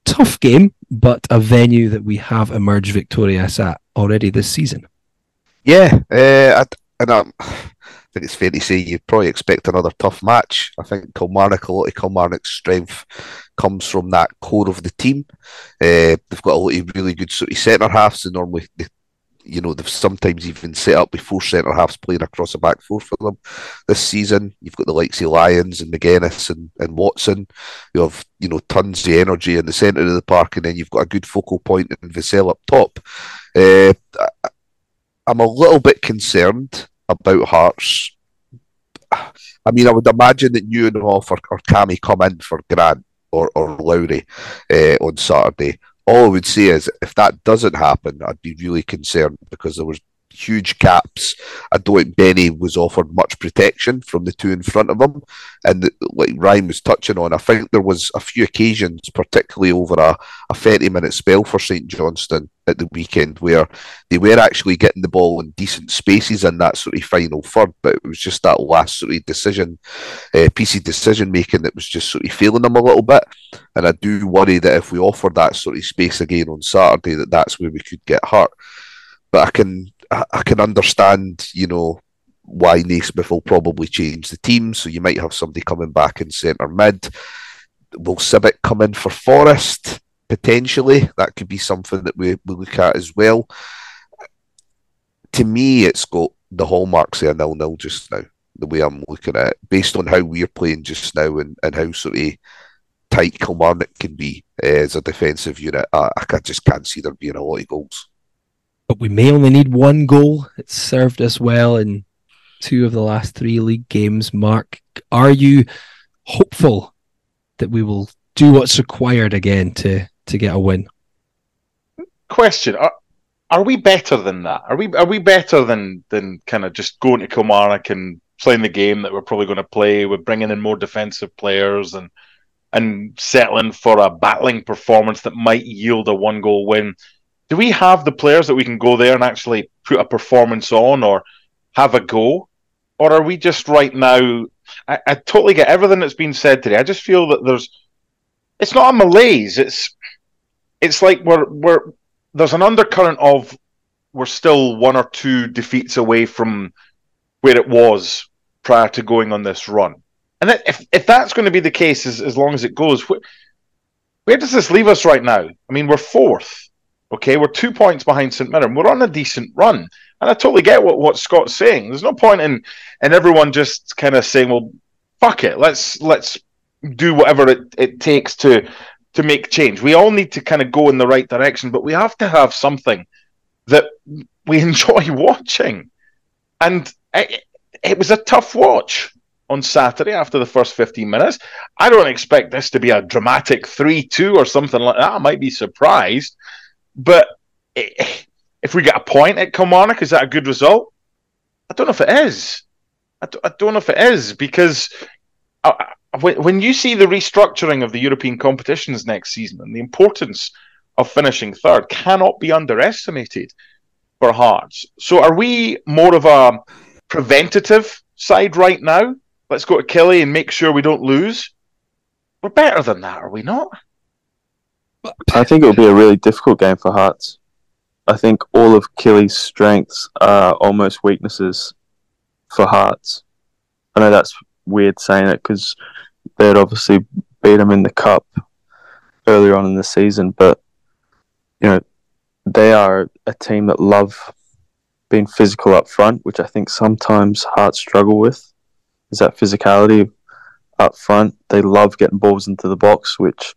Tough game, but a venue that we have emerged victorious at already this season. Yeah, uh, I, and I think it's fair to say you'd probably expect another tough match. I think Kilmarnock, a lot of Kilmarnock's strength comes from that core of the team. Uh, they've got a lot of really good sort of centre halves, and normally, they, you know, they've sometimes even set up with four centre halves playing across the back four for them this season. You've got the likes of Lyons and McGuinness and, and Watson. You have, you know, tons of energy in the centre of the park, and then you've got a good focal point in Vassell up top. Uh, I'm a little bit concerned about Hearts I mean, I would imagine that Nieuwenhof or, or Cammy come in for Grant or, or Lowry uh, on Saturday. All I would say is if that doesn't happen, I'd be really concerned because there was huge gaps. I don't think Benny was offered much protection from the two in front of him. And like Ryan was touching on, I think there was a few occasions, particularly over a, a 30 minute spell for St Johnstone at the weekend, where they were actually getting the ball in decent spaces in that sort of final third, but it was just that last sort of decision, uh, piece of decision making that was just sort of failing them a little bit. And I do worry that if we offer that sort of space again on Saturday, that that's where we could get hurt. But I can I, can understand, you know, why Naismith will probably change the team. So you might have somebody coming back in centre mid. Will Sibbick come in for Forrest Potentially. That could be something that we, we look at as well. To me, it's got the hallmarks of a nil nil just now, the way I'm looking at it, based on how we're playing just now and, and how sort of tight Kilmarnock can be uh, as a defensive unit. I, I just can't see there being a lot of goals but we may only need one goal. It's served us well in two of the last three league games. Mark, are you hopeful that we will do what's required again to to get a win? Question: Are, are we better than that? Are we are we better than than kind of just going to Kilmarnock and playing the game that we're probably going to play? We're bringing in more defensive players and and settling for a battling performance that might yield a one goal win do we have the players that we can go there and actually put a performance on or have a go? Or are we just right now? I, I totally get everything that's been said today. I just feel that there's, it's not a malaise. It's, it's like we're we're there's an undercurrent of we're still one or two defeats away from where it was prior to going on this run. And if if that's going to be the case as, as long as it goes, wh- where does this leave us right now? I mean, we're fourth. Okay, we're two points behind St Mirren. We're on a decent run, and I totally get what, what Scott's saying. There's no point in in everyone just kind of saying, "Well, fuck it, let's let's do whatever it, it takes to to make change." We all need to kind of go in the right direction, but we have to have something that we enjoy watching. And it, it was a tough watch on Saturday after the first 15 minutes. I don't expect this to be a dramatic 3 2 or something like that. I might be surprised. But if we get a point at Kilmarnock, is that a good result? I don't know if it is. I don't know if it is because uh, uh, I, I, when you see the restructuring of the European competitions next season and the importance of finishing third cannot be underestimated for Hearts. So are we more of a preventative side right now? Let's go to Killie and make sure we don't lose. We're better than that, are we not? I think it'll be a really difficult game for Hearts. I think all of Killie's strengths are almost weaknesses for Hearts. I know that's weird saying it because they'd obviously beat them in the cup earlier on in the season, but you know they are a team that love being physical up front, which I think sometimes Hearts struggle with. Is that physicality up front? They love getting balls into the box, which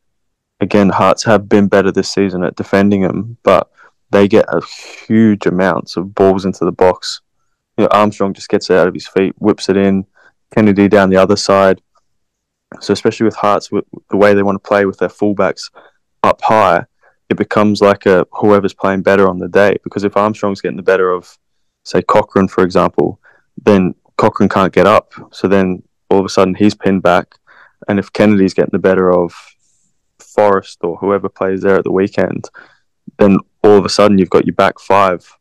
again, Hearts have been better this season at defending them, but they get a huge amounts of balls into the box. You know, Armstrong just gets it out of his feet, whips it in. Kennedy down the other side. So especially with Hearts, with the way they want to play with their fullbacks up high, it becomes like a whoever's playing better on the day. Because if Armstrong's getting the better of, say, Cochrane, for example, then Cochrane can't get up. So then all of a sudden he's pinned back. And if Kennedy's getting the better of Forrest or whoever plays there at the weekend, then all of a sudden you've got your back five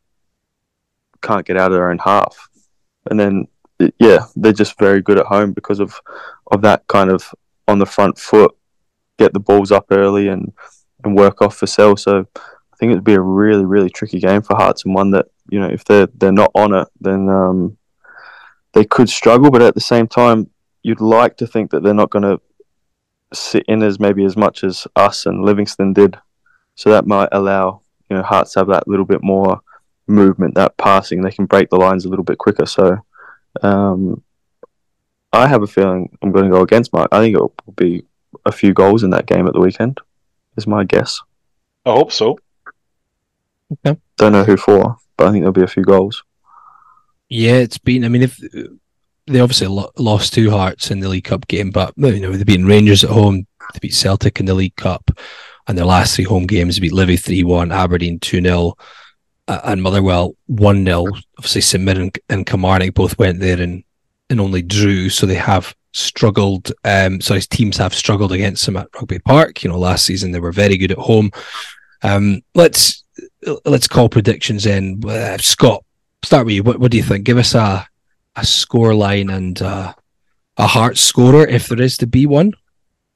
can't get out of their own half, and then yeah, they're just very good at home because of of that kind of on the front foot, get the balls up early and and work off Vassell. So I think it'd be a really really tricky game for Hearts and one that you know if they're they're not on it, then um, they could struggle. But at the same time, you'd like to think that they're not going to sit in as maybe as much as us and Livingston did. So that might allow you know Hearts to have that little bit more movement, that passing. They can break the lines a little bit quicker. So um, I have a feeling I'm going to go against Mark. I think it will be a few goals in that game at the weekend. Is my guess. I hope so. Okay. Don't know who for, but I think there'll be a few goals. Yeah, it's been. I mean, if they obviously lo- lost two Hearts in the League Cup game, but you know they beat Rangers at home, they beat Celtic in the League Cup, and their last three home games beat Livy three one, Aberdeen two 0 uh, and Motherwell one 0 Obviously, St Mirren and Kilmarnock both went there and and only drew, so they have struggled. Um, so his teams have struggled against them at Rugby Park. You know, last season they were very good at home. Um, let's let's call predictions in. Uh, Scott, start with you. What, what do you think? Give us a a score line and uh, a heart scorer if there is to be one.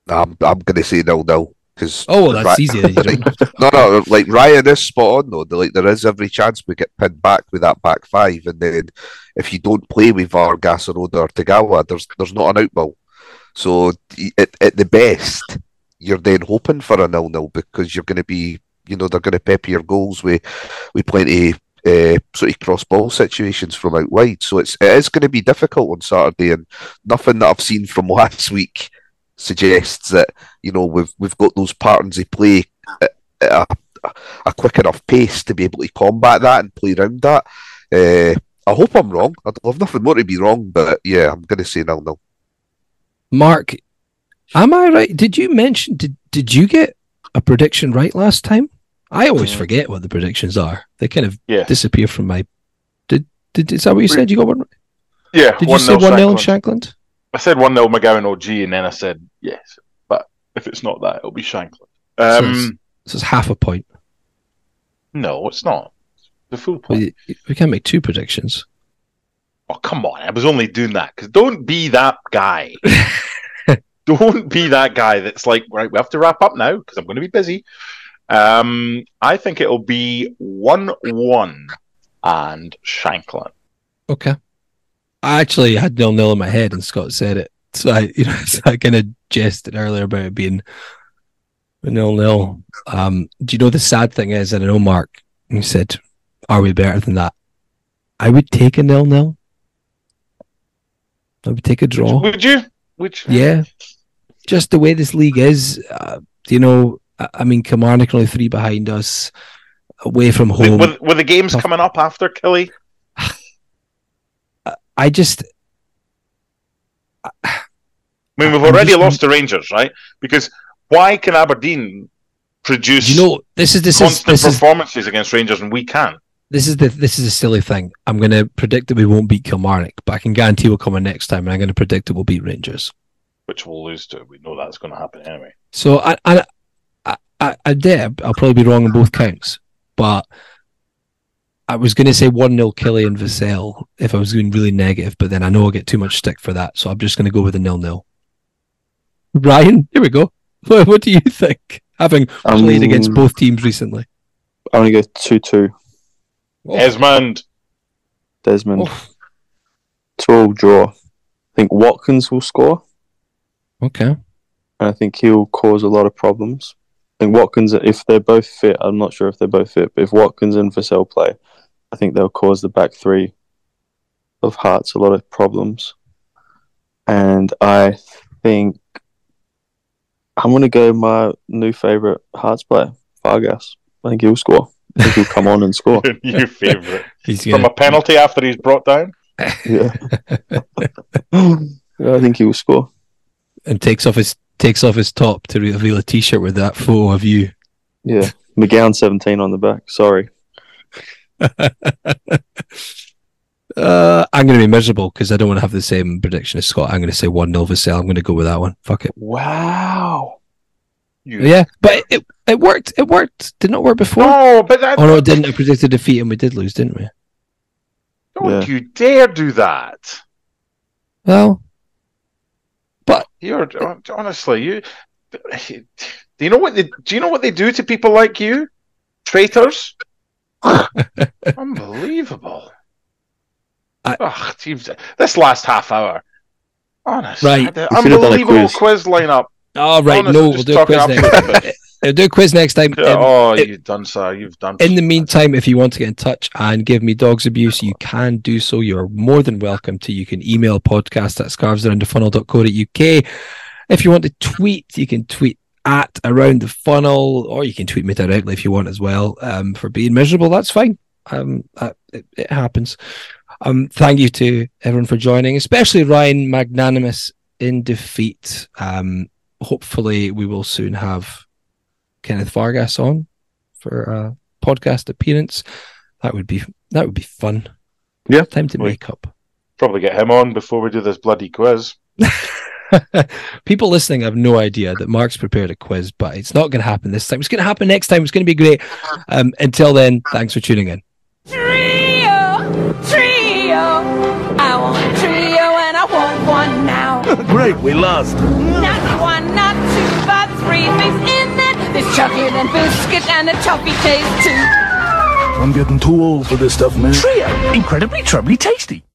I'm I'm going to say nil nil because Oh, well, that's easy. then, you no, no, like Ryan is spot on though. Like there is every chance we get pinned back with that back five, and then if you don't play with Vargas or Oda or Tagawa, there's there's not an outball. So at, at the best, you're then hoping for a nil nil because you're going to be, you know, they're going to pepper your goals with with plenty uh, sort of cross ball situations from out wide. So it's it is going to be difficult on Saturday, and nothing that I've seen from last week suggests that you know we've we've got those patterns of play at, at a, a quick enough pace to be able to combat that and play around that. Uh, I hope I'm wrong. I'd love nothing more to be wrong, but yeah, I'm going to say no, nil. Mark, am I right? Did you mention did did you get a prediction right last time? I always Mm. forget what the predictions are. They kind of Yeah. disappear from my. Did did is that what you said? You got one? Yeah, Did you say 1-0 one 0 in Shankland. I said 1 0 McGowan or G, and then I said yes. But if it's not that, it'll be Shankland. Um, So it's half a point. no, it's not. The full point. We, we can't make two predictions. Oh, come on. I was only doing that because don't be that guy. don't be that guy that's like, right, we have to wrap up now because I'm going to be busy. Um, I think it'll be 1 1 and Shankland. Okay. I actually had nil nil in my head, and Scott said it. So I, you know, so I kind of jested earlier about it being nil nil. Um, do you know the sad thing is? And I know Mark, you said, "Are we better than that?" I would take a nil nil. I would take a draw. Would you? Would you? Yeah, just the way this league is. Uh, you know, I, mean, Kilmarnock are only three behind us, away from home. with, with the games Tough. coming up after Killie, I just I mean, we've I'm already just- lost to Rangers, right? Because why can Aberdeen produce you know this is this is constant this is performances against Rangers and we can't? this is the this is a silly thing. I'm going to predict that we won't beat Kilmarnock, but I can guarantee we'll come in next time, and I'm going to predict that we'll beat Rangers. Which we'll lose to. We know that's going to happen anyway. So I I I, I, I did. I'll probably be wrong on both counts, but I was going to say one 0 Killy and Vassell if I was being really negative, but then I know I'll get too much stick for that, so I'm just going to go with a nil nil. Ryan, here we go. What, what do you think? Having played against Um, both teams recently. I'm going to go 2 2. Esmond, Desmond. Oh, 12 draw. I think Watkins will score, okay. and I think he'll cause a lot of problems. I think Watkins, if they're both fit, I'm not sure if they're both fit, but if Watkins and Vassell play, I think they'll cause the back three of Hearts a lot of problems. And I think I'm going to go my new favourite Hearts player, Vargas. I think he'll score. I think he'll come on and score. your new favourite. He's From gonna, a penalty after he's brought down? Yeah. yeah, I think he will score. and takes off his takes off his top to reveal a T-shirt with that photo of you. Yeah. McGowan 17 on the back. Sorry. Uh, I'm going to be miserable because I don't want to have the same prediction as Scott. I'm going to say one 0 Vassell. I'm going to go with that one. Fuck it. Wow. You... Yeah, but it it worked. It worked. Did not work before. No, but that, Oh no, it didn't. I predicted defeat and we did lose, didn't we? don't Yeah. you dare do that. Well, You're honestly you. Do you know what they do? You know what they do to people like you, traitors? Unbelievable. I- Ugh, geez, this last half hour, honestly, Right. the We should have done a unbelievable quiz. quiz lineup. all right. No, we'll do a quiz next absolute time. We'll do a quiz next time. Um, oh, it- you've done so. You've done. In the meantime, if you want to get in touch and give me dogs abuse, you can do so. You're more than welcome to. You can email podcast at scarvesaroundthefunnel.co.uk. If you want to tweet, you can tweet at around the funnel, or you can tweet me directly if you want as well. Um, for being miserable, that's fine. Um, uh, it, it happens. Um, thank you to everyone for joining, especially Ryan, magnanimous in defeat. Um, hopefully, we will soon have Kenneth Vargas on for a podcast appearance. That would be that would be fun. Yeah, time to we- make up. Probably get him on before we do this bloody quiz. People listening have no idea that Mark's prepared a quiz, but it's not going to happen this time. It's going to happen next time. It's going to be great. Um, until then, thanks for tuning in. Trio, trio. I want a trio and I want one now. Great, we lost. Not one, not two, but three things in it. There's chocolate and biscuit and a toffee taste too. I'm getting too old for this stuff, man. Trio, incredibly trebly tasty.